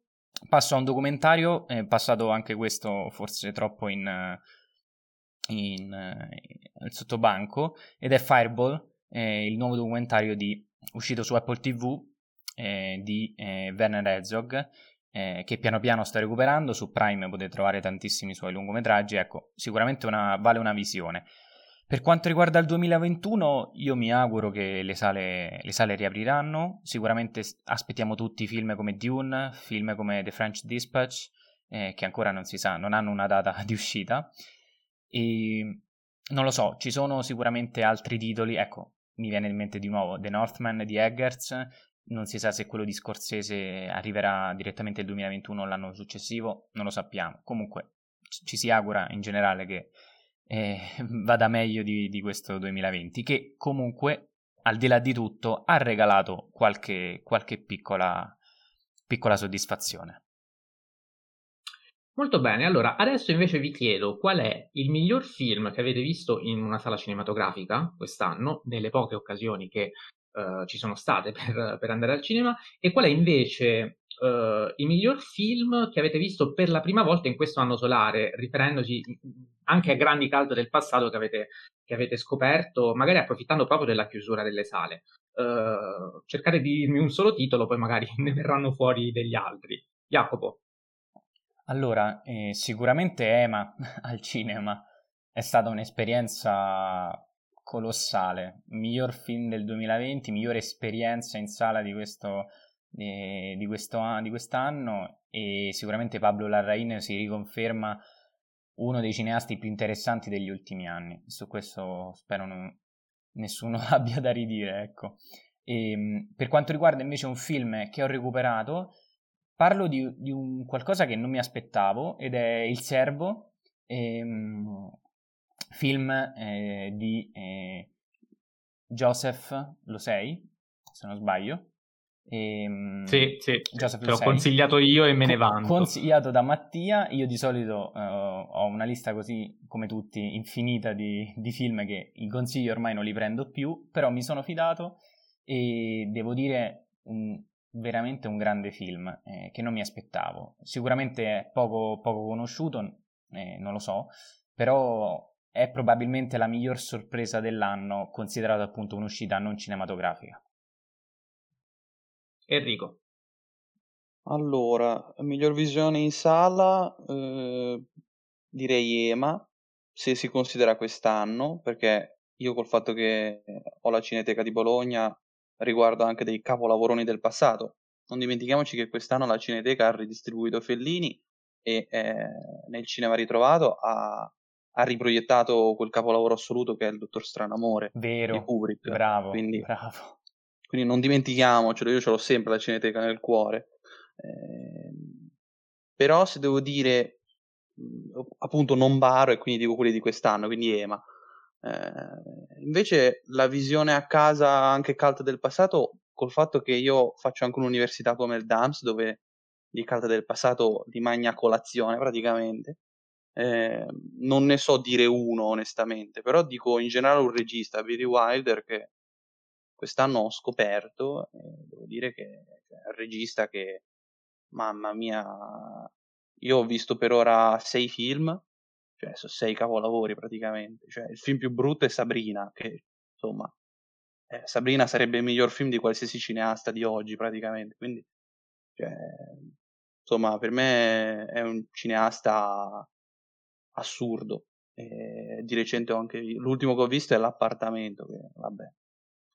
passo a un documentario, è passato anche questo forse troppo in, in, in sottobanco, ed è Fireball, eh, il nuovo documentario di uscito su Apple TV eh, di eh, Werner Herzog, eh, che piano piano sta recuperando. Su Prime potete trovare tantissimi suoi lungometraggi. Ecco, sicuramente una, vale una visione. Per quanto riguarda il 2021, io mi auguro che le sale, le sale riapriranno. Sicuramente aspettiamo tutti film come Dune, film come The French Dispatch, eh, che ancora non si sa, non hanno una data di uscita. E non lo so, ci sono sicuramente altri titoli. Ecco, mi viene in mente di nuovo The Northman di Eggers, non si sa se quello di Scorsese arriverà direttamente il 2021 o l'anno successivo, non lo sappiamo. Comunque ci si augura in generale che eh, vada meglio di, di, questo 2020, che comunque al di là di tutto ha regalato qualche, qualche piccola, piccola soddisfazione. Molto bene, allora adesso invece vi chiedo qual è il miglior film che avete visto in una sala cinematografica quest'anno, nelle poche occasioni che uh, ci sono state per, per, andare al cinema, e qual è invece uh, il miglior film che avete visto per la prima volta in questo anno solare, riferendosi anche a grandi cult del passato che avete, che avete scoperto, magari approfittando proprio della chiusura delle sale. Uh, cercate di dirmi un solo titolo, poi magari ne verranno fuori degli altri. Jacopo. Allora, eh, sicuramente Ema al cinema è stata un'esperienza colossale, miglior film del 2020, migliore esperienza in sala di, questo, eh, di, questo, di quest'anno e sicuramente Pablo Larrain si riconferma uno dei cineasti più interessanti degli ultimi anni. Su questo spero non, nessuno abbia da ridire, ecco. E, ehm, per quanto riguarda invece un film che ho recuperato, parlo di, di un qualcosa che non mi aspettavo ed è Il Servo, ehm, film eh, di eh, Joseph Lo sei, se non sbaglio. Ehm, sì, sì, Joseph te l'ho consigliato io e me ne vanto. Consigliato da Mattia, io di solito uh, ho una lista così come tutti infinita di, di film che i consigli ormai non li prendo più, però mi sono fidato e devo dire un, veramente un grande film eh, che non mi aspettavo. Sicuramente è poco, poco conosciuto, eh, non lo so, però è probabilmente la miglior sorpresa dell'anno, considerato appunto un'uscita non cinematografica. Enrico. Allora, miglior visione in sala, eh, direi EMA, se si considera quest'anno, perché io col fatto che ho la Cineteca di Bologna riguardo anche dei capolavoroni del passato. Non dimentichiamoci che quest'anno la Cineteca ha ridistribuito Fellini e eh, nel cinema ritrovato ha, ha, riproiettato quel capolavoro assoluto che è il Dottor Stranamore Vero, di Kubrick. Bravo, quindi, bravo. Quindi non dimentichiamocelo, io ce l'ho sempre la Cineteca nel cuore. Eh, però se devo dire appunto non Baro e quindi dico quelli di quest'anno, quindi Ema. Eh, invece la visione a casa anche cult del passato, col fatto che io faccio anche un'università come il DAMS, dove di cult del passato li magna colazione praticamente, eh, non ne so dire uno onestamente, però dico in generale un regista, Billy Wilder, che quest'anno ho scoperto, eh, devo dire che è un regista che, mamma mia, io ho visto per ora sei film, cioè sono sei capolavori praticamente. Cioè, il film più brutto è Sabrina, che insomma, eh, Sabrina sarebbe il miglior film di qualsiasi cineasta di oggi praticamente. Quindi, cioè, insomma, per me è un cineasta assurdo. E di recente ho anche l'ultimo che ho visto è l'appartamento, che vabbè,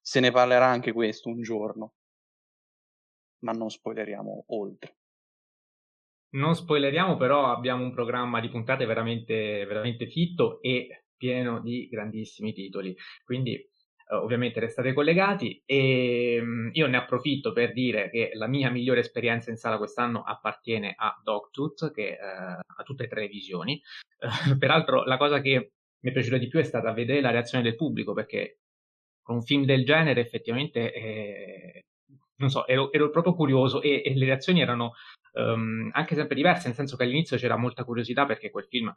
se ne parlerà anche questo un giorno, ma non spoileriamo oltre. Non spoileriamo, però abbiamo un programma di puntate veramente, veramente fitto e pieno di grandissimi titoli. Quindi eh, ovviamente restate collegati e mm, io ne approfitto per dire che la mia migliore esperienza in sala quest'anno appartiene a Dogtooth, che eh, tutte e tre le visioni. peraltro la cosa che mi è piaciuta di più è stata vedere la reazione del pubblico, perché con un film del genere effettivamente eh, non so, ero, ero proprio curioso e, e, le reazioni erano um, anche sempre diverse, nel senso che all'inizio c'era molta curiosità perché quel film,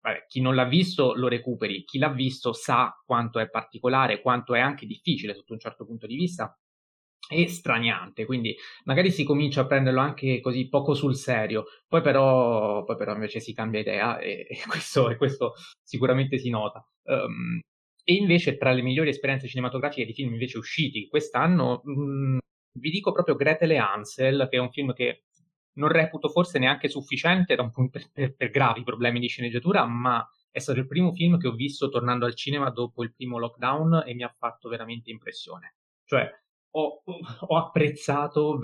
vabbè, chi non l'ha visto lo recuperi, chi l'ha visto sa quanto è particolare, quanto è anche difficile sotto un certo punto di vista e straniante, quindi magari si comincia a prenderlo anche così poco sul serio, poi però, poi però invece si cambia idea e, e, questo, e questo, sicuramente si nota. Um, e invece tra le migliori esperienze cinematografiche di film invece usciti quest'anno mh, mm, vi dico proprio Gretel e Ansel, che è un film che non reputo forse neanche sufficiente per, per, per, gravi problemi di sceneggiatura, ma è stato il primo film che ho visto tornando al cinema dopo il primo lockdown e mi ha fatto veramente impressione. Cioè, ho, ho apprezzato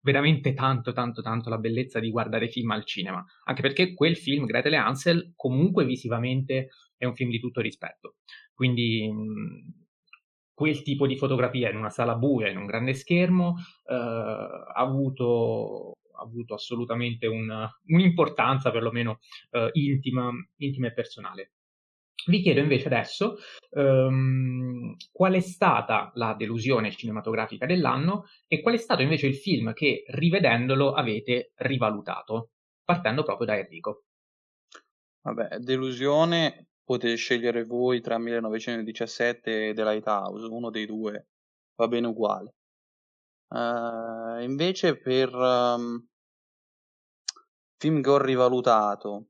veramente tanto, tanto, tanto la bellezza di guardare film al cinema, anche perché quel film, Gretel e Ansel, comunque visivamente è un film di tutto rispetto. Quindi quel tipo di fotografia in una sala buia, in un grande schermo, eh, ha avuto ha avuto assolutamente una, un'importanza perlomeno eh, intima, intima e personale. Vi chiedo invece adesso um, qual è stata la delusione cinematografica dell'anno e qual è stato invece il film che rivedendolo avete rivalutato, partendo proprio da Enrico. Vabbè, delusione potete scegliere voi tra 1917 e The Lighthouse, uno dei due va bene uguale. Uh, invece per um, film che ho rivalutato,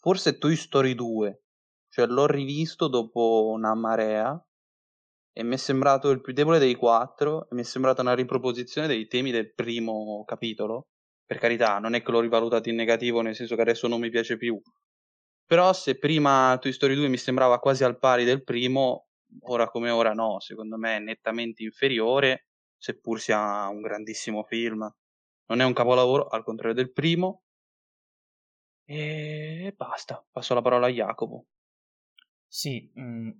forse Toy Story 2, cioè l'ho rivisto dopo una marea e mi è sembrato il più debole dei quattro e mi è sembrata una riproposizione dei temi del primo capitolo. Per carità, non è che l'ho rivalutato in negativo, nel senso che adesso non mi piace più. Però se prima Toy Story 2 mi sembrava quasi al pari del primo, ora come ora no, secondo me è nettamente inferiore, seppur sia un grandissimo film. Non è un capolavoro, al contrario del primo. E basta, passo la parola a Jacopo. Sì, mh, mm,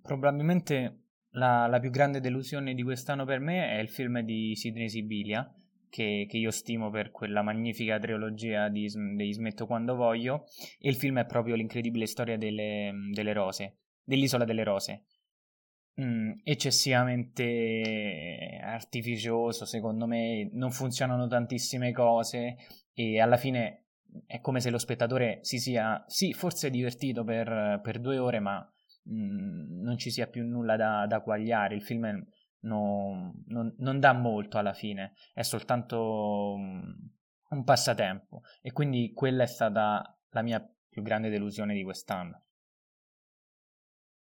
probabilmente la, la, più grande delusione di quest'anno per me è il film di Sidney Sibilia, che, che io stimo per quella magnifica trilogia di, di Smetto quando voglio, e il film è proprio l'incredibile storia delle, delle rose, dell'isola delle rose, mm, eccessivamente artificioso, secondo me non funzionano tantissime cose e alla fine è come se lo spettatore si sia, sì, forse divertito per, per due ore, ma mh, non ci sia più nulla da, da quagliare. Il film no, non, non, dà molto alla fine, è soltanto un passatempo e quindi quella è stata la mia più grande delusione di quest'anno.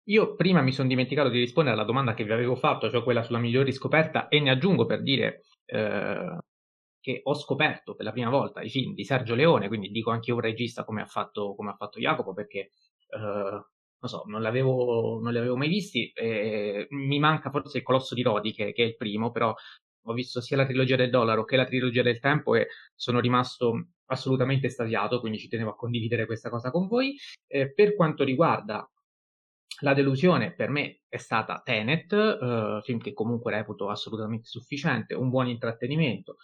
Io prima mi sono dimenticato di rispondere alla domanda che vi avevo fatto, cioè quella sulla migliore riscoperta, e ne aggiungo per dire eh, che ho scoperto per la prima volta i film di Sergio Leone, quindi dico anche un regista come ha fatto, come ha fatto Jacopo, perché eh, non so, non, l'avevo, non li avevo mai visti. Eh, mi manca forse il Colosso di Rodi, che, che, è il primo, però ho visto sia la trilogia del dollaro che la trilogia del tempo e sono rimasto assolutamente estasiato, quindi ci tenevo a condividere questa cosa con voi. Eh, per quanto riguarda la delusione per me è stata Tenet, uh, film che comunque reputo assolutamente sufficiente, un buon intrattenimento,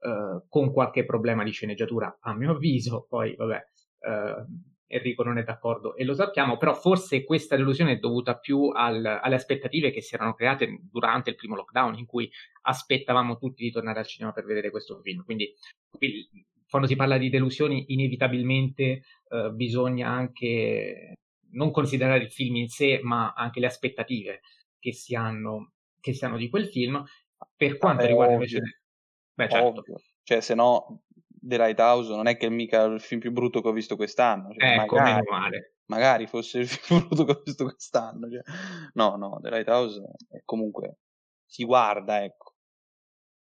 uh, con qualche problema di sceneggiatura a mio avviso, poi vabbè, uh, Enrico non è d'accordo e lo sappiamo, però forse questa delusione è dovuta più al, alle aspettative che si erano create durante il primo lockdown, in cui aspettavamo tutti di tornare al cinema per vedere questo film. Quindi, quando si parla di delusioni, inevitabilmente bisogna anche non considerare il film in sé, ma anche le aspettative che si hanno, che si hanno di quel film. Per quanto ah, riguarda ovvio. invece... Beh, certo. Ovvio. Cioè, se no, The Lighthouse non è che è mica il film più brutto che ho visto quest'anno. Cioè, ecco, magari, male. magari fosse il film più brutto che ho visto quest'anno. Cioè. No, no, The Lighthouse è comunque si guarda, ecco.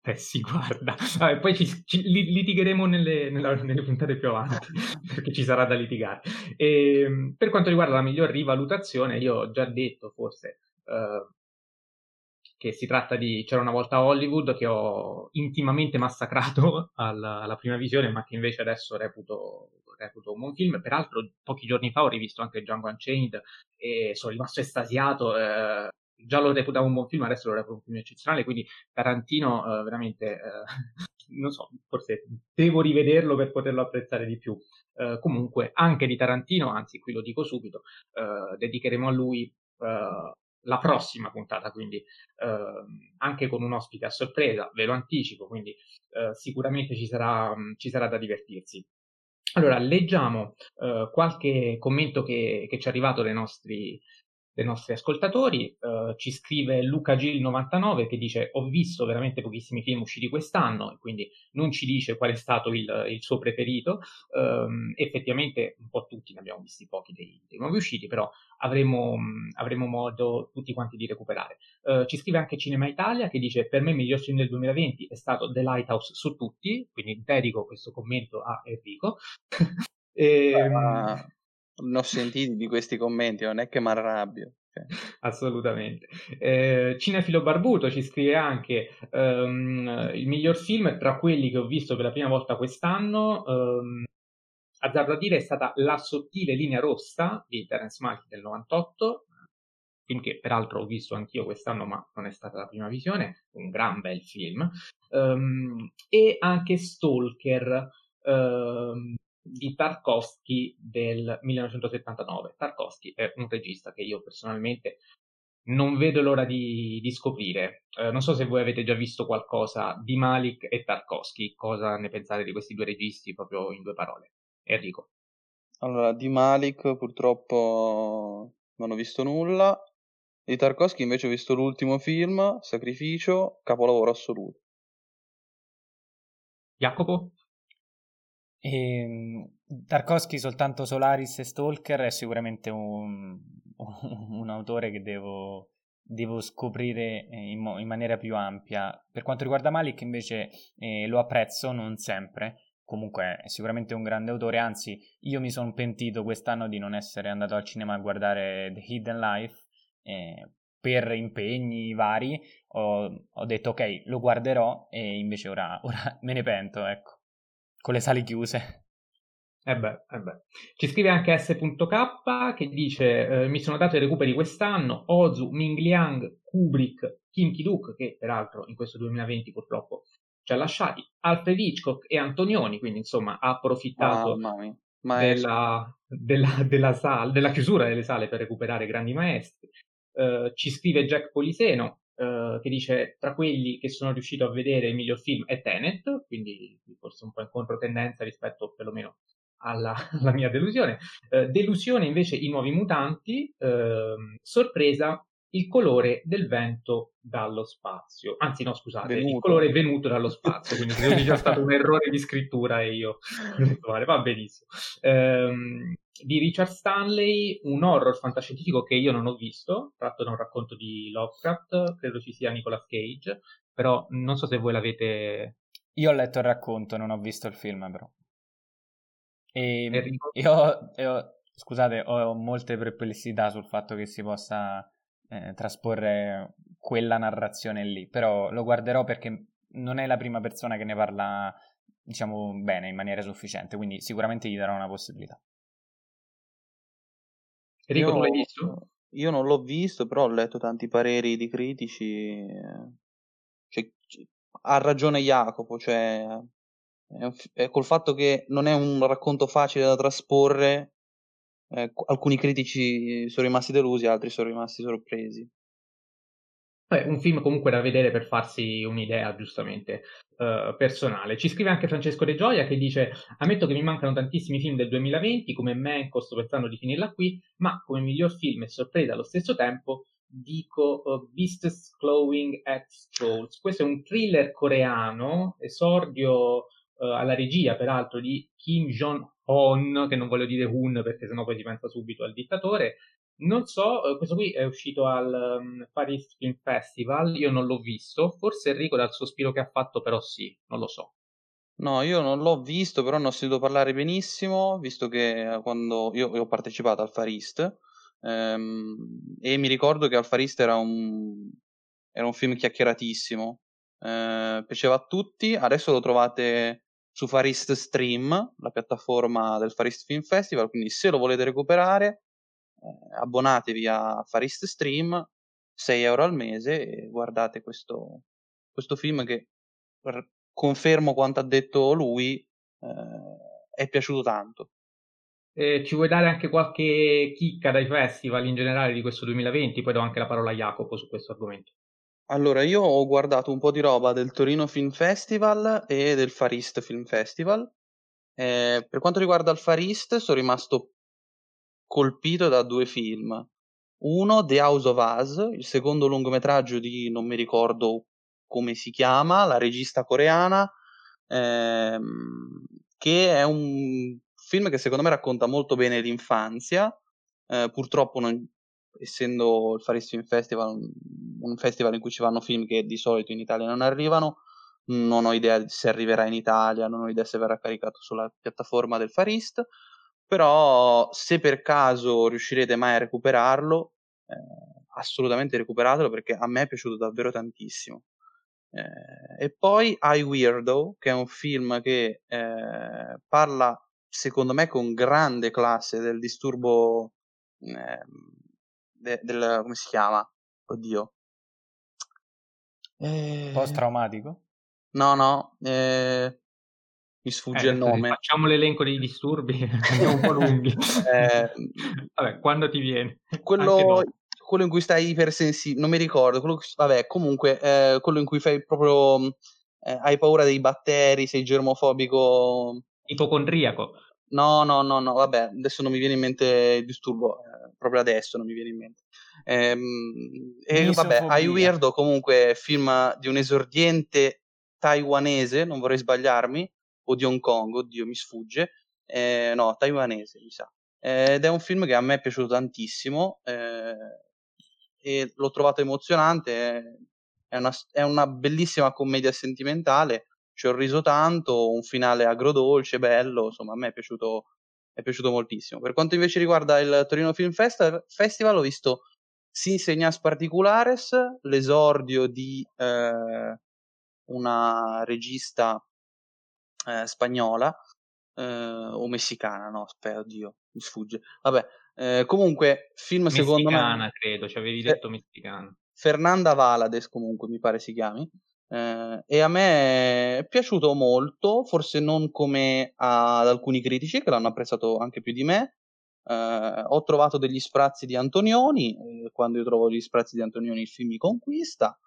Eh si guarda. Vabbè, poi ci, ci, litigheremo nelle, nella, nelle, puntate più avanti, perché ci sarà da litigare. E, ehm, per quanto riguarda la miglior rivalutazione, io ho già detto forse uh, che si tratta di C'era una volta Hollywood, che ho intimamente massacrato alla, alla prima visione, ma che invece adesso reputo, reputo un buon film. Peraltro, pochi giorni fa ho rivisto anche Django Unchained e sono rimasto estasiato. Eh, già lo reputavo un buon film, adesso lo reputo un film eccezionale, quindi Tarantino uh, veramente, uh, non so, forse devo rivederlo per poterlo apprezzare di più. Uh, comunque, anche di Tarantino, anzi qui lo dico subito, dedicheremo a lui la prossima puntata, quindi anche con un ospite a sorpresa, ve lo anticipo, quindi sicuramente ci sarà, ci sarà da divertirsi. Allora, leggiamo qualche commento che, che ci è arrivato dai nostri, dei nostri ascoltatori. Uh, ci scrive Luca Gil99 che dice: Ho visto veramente pochissimi film usciti quest'anno, e quindi non ci dice qual è stato il, il suo preferito. Um, effettivamente, un po' tutti ne abbiamo visti pochi dei, dei nuovi usciti, però avremo, avremo, modo tutti quanti di recuperare. Uh, ci scrive anche Cinema Italia che dice: Per me il miglior film del 2020 è stato The Lighthouse su tutti, quindi dedico questo commento a Enrico. e, uh ne ho sentiti di questi commenti, non è che mi arrabbio. Cioè. Assolutamente. Eh, Cinefilo Barbuto ci scrive anche um, il miglior film tra quelli che ho visto per la prima volta quest'anno. Um, azzardo a dire è stata La sottile linea rossa di Terence Malick del 98, film che peraltro ho visto anch'io quest'anno, ma non è stata la prima visione, un gran bel film, um, e anche Stalker um, di Tarkovsky del 1979. Tarkovsky è un regista che io personalmente non vedo l'ora di, di scoprire. Eh, non so se voi avete già visto qualcosa di Malik e Tarkovsky, cosa ne pensate di questi due registi proprio in due parole? Enrico. Allora, di Malik purtroppo non ho visto nulla. Di Tarkovsky invece ho visto l'ultimo film, Sacrificio, capolavoro assoluto. Jacopo? E, ehm, Tarkovsky soltanto Solaris e Stalker è sicuramente un, un autore che devo, devo scoprire in, mo- in, maniera più ampia. Per quanto riguarda Malik invece eh, lo apprezzo, non sempre, comunque è sicuramente un grande autore, anzi io mi sono pentito quest'anno di non essere andato al cinema a guardare The Hidden Life eh, per impegni vari, ho, ho, detto ok lo guarderò e invece ora, ora me ne pento, ecco, con le sale chiuse. Eh beh, eh beh. Ci scrive anche S.K che dice eh, mi sono dato i recuperi quest'anno, Ozu, Ming Liang, Kubrick, Kim Ki-duk che peraltro in questo 2020 purtroppo ci ha lasciati, Alfred Hitchcock e Antonioni, quindi insomma ha approfittato oh, della, della, della, sala, della, chiusura delle sale per recuperare grandi maestri. Uh, ci scrive Jack Poliseno uh, che dice tra quelli che sono riuscito a vedere il miglior film è Tenet, quindi forse un po' in controtendenza rispetto perlomeno alla, alla mia delusione. Uh, delusione invece i nuovi mutanti, ehm, sorpresa il colore del vento dallo spazio. Anzi, no, scusate, venuto. il colore è venuto dallo spazio, quindi credo sia stato un errore di scrittura e io va benissimo. Um, di Richard Stanley, un horror fantascientifico che io non ho visto, tratto da un racconto di Lovecraft, credo ci sia Nicolas Cage, però non so se voi l'avete... Io ho letto il racconto, non ho visto il film però. E io, io, scusate, ho molte perplessità sul fatto che si possa eh, trasporre quella narrazione lì, però lo guarderò perché non è la prima persona che ne parla, diciamo, bene, in maniera sufficiente, quindi sicuramente gli darò una possibilità. Enrico, io, tu l'hai visto? Io non l'ho visto, però ho letto tanti pareri di critici. Cioè, ha ragione Jacopo, cioè, è un, è col fatto che non è un racconto facile da trasporre, eh, alcuni critici sono rimasti delusi, altri sono rimasti sorpresi. Beh, un film comunque da vedere per farsi un'idea giustamente uh, personale. Ci scrive anche Francesco De Gioia che dice: Ammetto che mi mancano tantissimi film del 2020, come Manco, sto pensando di finirla qui, ma come miglior film e sorpresa allo stesso tempo dico uh, Beasts Clawing at Strolls. Questo è un thriller coreano, esordio uh, alla regia peraltro di Kim Jong-un, che non voglio dire Hun perché sennò poi si pensa subito al dittatore. Non so, uh, questo qui è uscito al um, Paris Film Festival, io non l'ho visto, forse Enrico dal sospiro che ha fatto però sì, non lo so. No, io non l'ho visto, però ne ho sentito parlare benissimo, visto che quando io, io ho partecipato al Far East ehm, e mi ricordo che al Far East era un, era un film chiacchieratissimo, eh, piaceva a tutti, adesso lo trovate su Farist Stream, la piattaforma del Farist Film Festival, quindi se lo volete recuperare eh, abbonatevi a Farist Stream, 6 euro al mese e guardate questo, questo film che per, confermo quanto ha detto lui, eh, è piaciuto tanto. Eh, ci vuoi dare anche qualche chicca dai festival in generale di questo 2020? Poi do anche la parola a Jacopo su questo argomento. Allora, io ho guardato un po' di roba del Torino Film Festival e del Far East Film Festival. Eh, per quanto riguarda il Far East, sono rimasto colpito da due film. Uno, The House of Us, il secondo lungometraggio di non mi ricordo come si chiama, la regista coreana, ehm, che è un film che secondo me racconta molto bene l'infanzia. Eh, purtroppo non, essendo il East Film Festival un festival in cui ci vanno film che di solito in Italia non arrivano, non ho idea se arriverà in Italia, non ho idea se verrà caricato sulla piattaforma del Far East, però se per caso riuscirete mai a recuperarlo, eh, assolutamente recuperatelo perché a me è piaciuto davvero tantissimo. Eh, e poi I Weirdo, che è un film che eh, parla, secondo me, con grande classe del disturbo ehm, de, del, come si chiama? Oddio. Eh... Post traumatico? No, no, eh... mi sfugge eh, il nome. Facciamo l'elenco dei disturbi, un po' lunghi. eh... Vabbè, quando ti viene? Quello, quello in cui stai ipersensibile, non mi ricordo, quello, vabbè, comunque, eh, quello in cui fai proprio, eh, hai paura dei batteri, sei germofobico. Ipocondriaco. No, no, no, no, vabbè, adesso non mi viene in mente il disturbo, eh, proprio adesso non mi viene in mente. Ehm, e vabbè, I Weirdo comunque film di un esordiente taiwanese, non vorrei sbagliarmi, o di Hong Kong, oddio mi sfugge, eh, no, taiwanese mi sa. Eh, ed è un film che a me è piaciuto tantissimo eh, e l'ho trovato emozionante, è una, è una bellissima commedia sentimentale, ci ho riso tanto, un finale agrodolce, bello, insomma a me è piaciuto, è piaciuto moltissimo. Per quanto invece riguarda il Torino Film Festival, Festival ho visto Sin Señas Particulares, l'esordio di eh, una regista eh, spagnola eh, o messicana, no, aspetta, oddio, mi sfugge. Vabbè, eh, comunque, film messicana, secondo me... Messicana, credo, ci avevi detto messicana. Fernanda Valades, comunque, mi pare si chiami. Eh, e a me è piaciuto molto, forse non come ad alcuni critici che l'hanno apprezzato anche più di me. Eh, ho trovato degli sprazzi di Antonioni, eh, quando io trovo gli sprazzi di Antonioni il film mi conquista.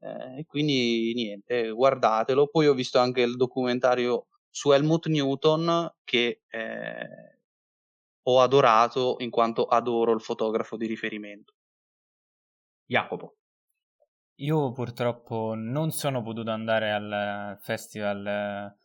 Eh, e quindi niente, guardatelo. Poi ho visto anche il documentario su Helmut Newton che eh, ho adorato in quanto adoro il fotografo di riferimento. Jacopo. Io purtroppo non sono potuto andare al festival eh,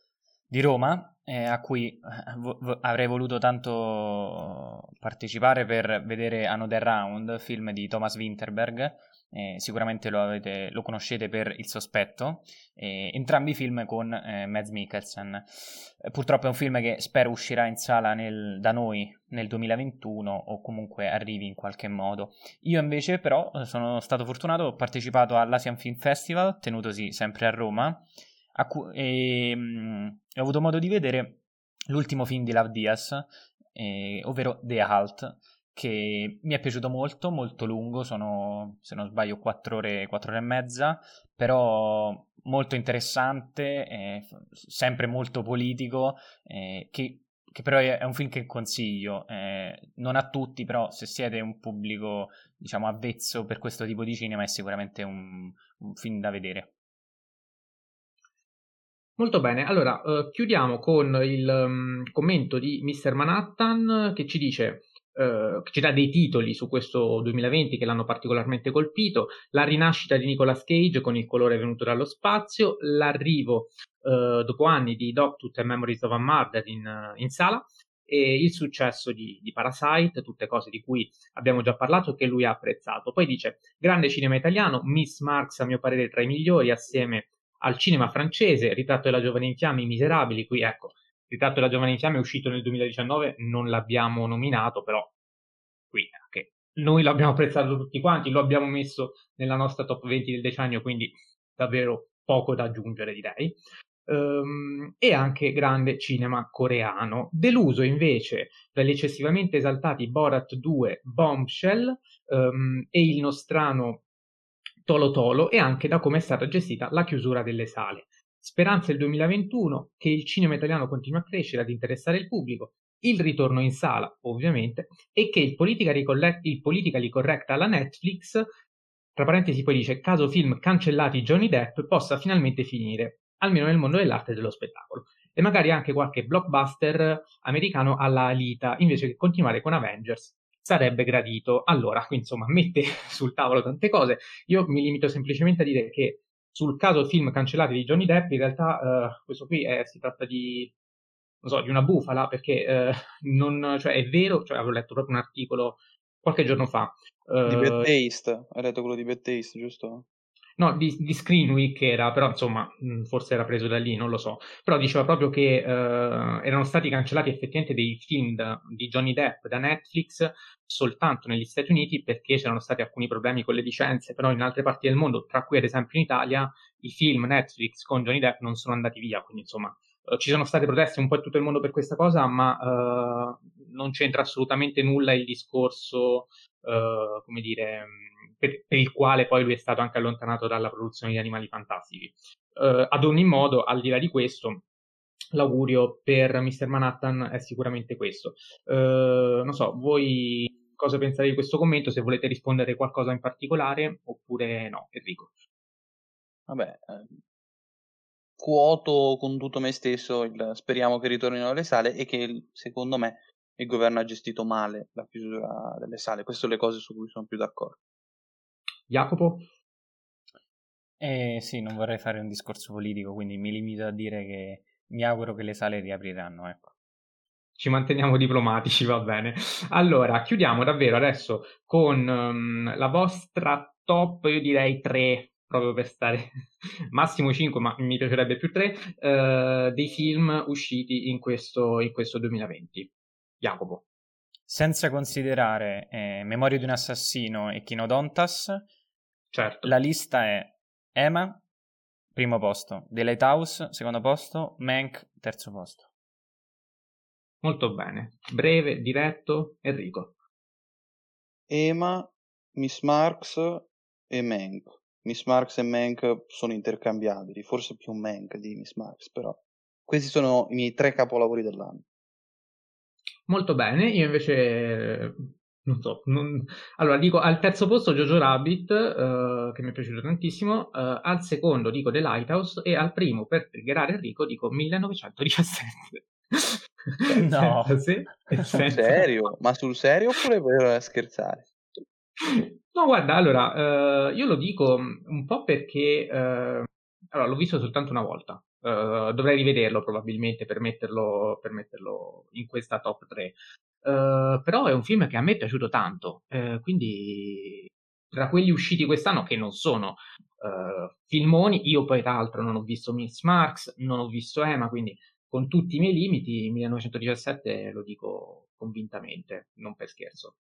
di Roma, eh, a cui eh, v- avrei voluto tanto partecipare per vedere Another Round, film di Thomas Winterberg, eh, sicuramente lo, avete, lo, conoscete per Il Sospetto, eh, entrambi i film con eh, Mads Mikkelsen. Eh, purtroppo è un film che spero uscirà in sala nel, da noi nel 2021 o comunque arrivi in qualche modo. Io invece però sono stato fortunato, ho partecipato all'Asian Film Festival, tenutosi sempre a Roma, a cu- e, mh, ho avuto modo di vedere l'ultimo film di Lav Diaz, eh, ovvero The Halt che mi è piaciuto molto, molto lungo, sono se non sbaglio 4 ore, 4 ore e mezza, però molto interessante, eh, sempre molto politico, eh, che, che, però è, un film che consiglio, eh, non a tutti, però se siete un pubblico diciamo avvezzo per questo tipo di cinema è sicuramente un, un film da vedere. Molto bene, allora uh, chiudiamo con il um, commento di Mr. Manhattan che ci dice eh, ci dà dei titoli su questo 2020 che l'hanno particolarmente colpito, la rinascita di Nicolas Cage con il colore venuto dallo spazio, l'arrivo eh, dopo anni di Doctut e Memories of a Murder in, in sala e il successo di, di, Parasite, tutte cose di cui abbiamo già parlato che lui ha apprezzato. Poi dice, grande cinema italiano, Miss Marx a mio parere tra i migliori assieme al cinema francese, ritratto della giovane in fiamme, i miserabili, qui ecco, Ritratto della giovane in fiamme è uscito nel 2019, non l'abbiamo nominato, però qui anche noi l'abbiamo apprezzato tutti quanti, lo abbiamo messo nella nostra top 20 del decennio, quindi davvero poco da aggiungere direi. Um, e anche grande cinema coreano. Deluso invece dagli eccessivamente esaltati Borat 2, Bombshell um, e il nostrano Tolo Tolo e anche da come è stata gestita la chiusura delle sale. Speranza del 2021 che il cinema italiano continui a crescere, ad interessare il pubblico, il ritorno in sala, ovviamente, e che il politically, correct, il correct alla Netflix, tra parentesi poi dice, caso film cancellati Johnny Depp, possa finalmente finire, almeno nel mondo dell'arte e dello spettacolo. E magari anche qualche blockbuster americano alla Alita, invece che continuare con Avengers, sarebbe gradito. Allora, insomma, mette sul tavolo tante cose. Io mi limito semplicemente a dire che sul caso film cancellati di Johnny Depp, in realtà uh, questo qui è, si tratta di, so, di una bufala, perché uh, non, cioè, è vero, cioè, avevo letto proprio un articolo qualche giorno fa. Uh, di Bad Taste, hai letto quello di Bad Taste, giusto? No, di, di Screen Week era, però insomma, forse era preso da lì, non lo so. Però diceva proprio che uh, erano stati cancellati effettivamente dei film da, di Johnny Depp da Netflix soltanto negli Stati Uniti perché c'erano stati alcuni problemi con le licenze, però in altre parti del mondo, tra cui ad esempio in Italia, i film Netflix con Johnny Depp non sono andati via, quindi insomma uh, ci sono state proteste un po' in tutto il mondo per questa cosa, ma uh, non c'entra assolutamente nulla il discorso, come dire, per, per, il quale poi lui è stato anche allontanato dalla produzione di animali fantastici. ad ogni modo, al di là di questo, l'augurio per Mr. Manhattan è sicuramente questo. non so, voi cosa pensate di questo commento, se volete rispondere qualcosa in particolare oppure no, Enrico. Vabbè, eh, quoto con tutto me stesso, il, speriamo che ritornino le sale e che secondo me il governo ha gestito male la chiusura delle sale. Queste sono le cose su cui sono più d'accordo. Jacopo? Eh, sì, non vorrei fare un discorso politico, quindi mi limito a dire che mi auguro che le sale riapriranno. Ecco ci manteniamo diplomatici, va bene. Allora, chiudiamo davvero adesso con um, la vostra top, io direi tre, proprio per stare massimo 5, ma mi piacerebbe più 3, uh, dei film usciti in questo, in questo 2020. Jacopo. Senza considerare eh, Memoria di un assassino e Kinodontas, certo. la lista è Emma, primo posto, The Lighthouse, secondo posto, Mank, terzo posto. Molto bene. Breve, diretto, Enrico. Ema, Miss Marx e Mank. Miss Marx e Mank sono intercambiabili, forse più Mank di Miss Marx, però questi sono i miei tre capolavori dell'anno. Molto bene, io invece non so, non... allora dico al terzo posto Jojo Rabbit, uh, che mi è piaciuto tantissimo, uh, al secondo dico The Lighthouse e al primo, per triggerare Enrico, dico 1917. No. sì? Sul serio? Ma sul serio oppure per scherzare? No, guarda, allora, uh, io lo dico un po' perché uh, allora, l'ho visto soltanto una volta. Uh, dovrei rivederlo probabilmente per metterlo, per metterlo in questa top 3. Però è un film che a me è piaciuto tanto. quindi, tra quelli usciti quest'anno, che non sono filmoni, io poi tra l'altro non ho visto Miss Marx, non ho visto Emma, quindi con tutti i miei limiti, 1917 lo dico convintamente, non per scherzo.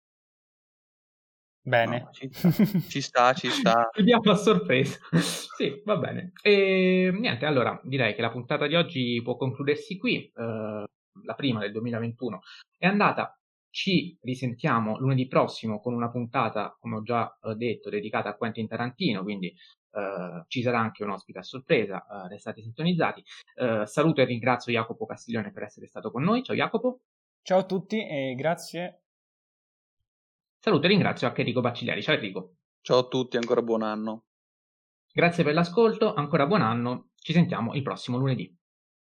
Bene. No, ci, sta, ci sta, ci sta. Chiudiamo a sorpresa. sì, va bene. E niente, allora direi che la puntata di oggi può concludersi qui. Uh, la prima del 2021 è andata. Ci risentiamo lunedì prossimo con una puntata, come ho già detto, dedicata a Quentin Tarantino, quindi Uh, ci sarà anche un ospite a sorpresa, uh, restate sintonizzati. Uh, saluto e ringrazio Jacopo Castiglione per essere stato con noi. Ciao Jacopo. Ciao a tutti e grazie. Saluto e ringrazio anche Enrico Baccigliari. Ciao Enrico. Ciao a tutti, ancora buon anno. Grazie per l'ascolto, ancora buon anno. Ci sentiamo il prossimo lunedì.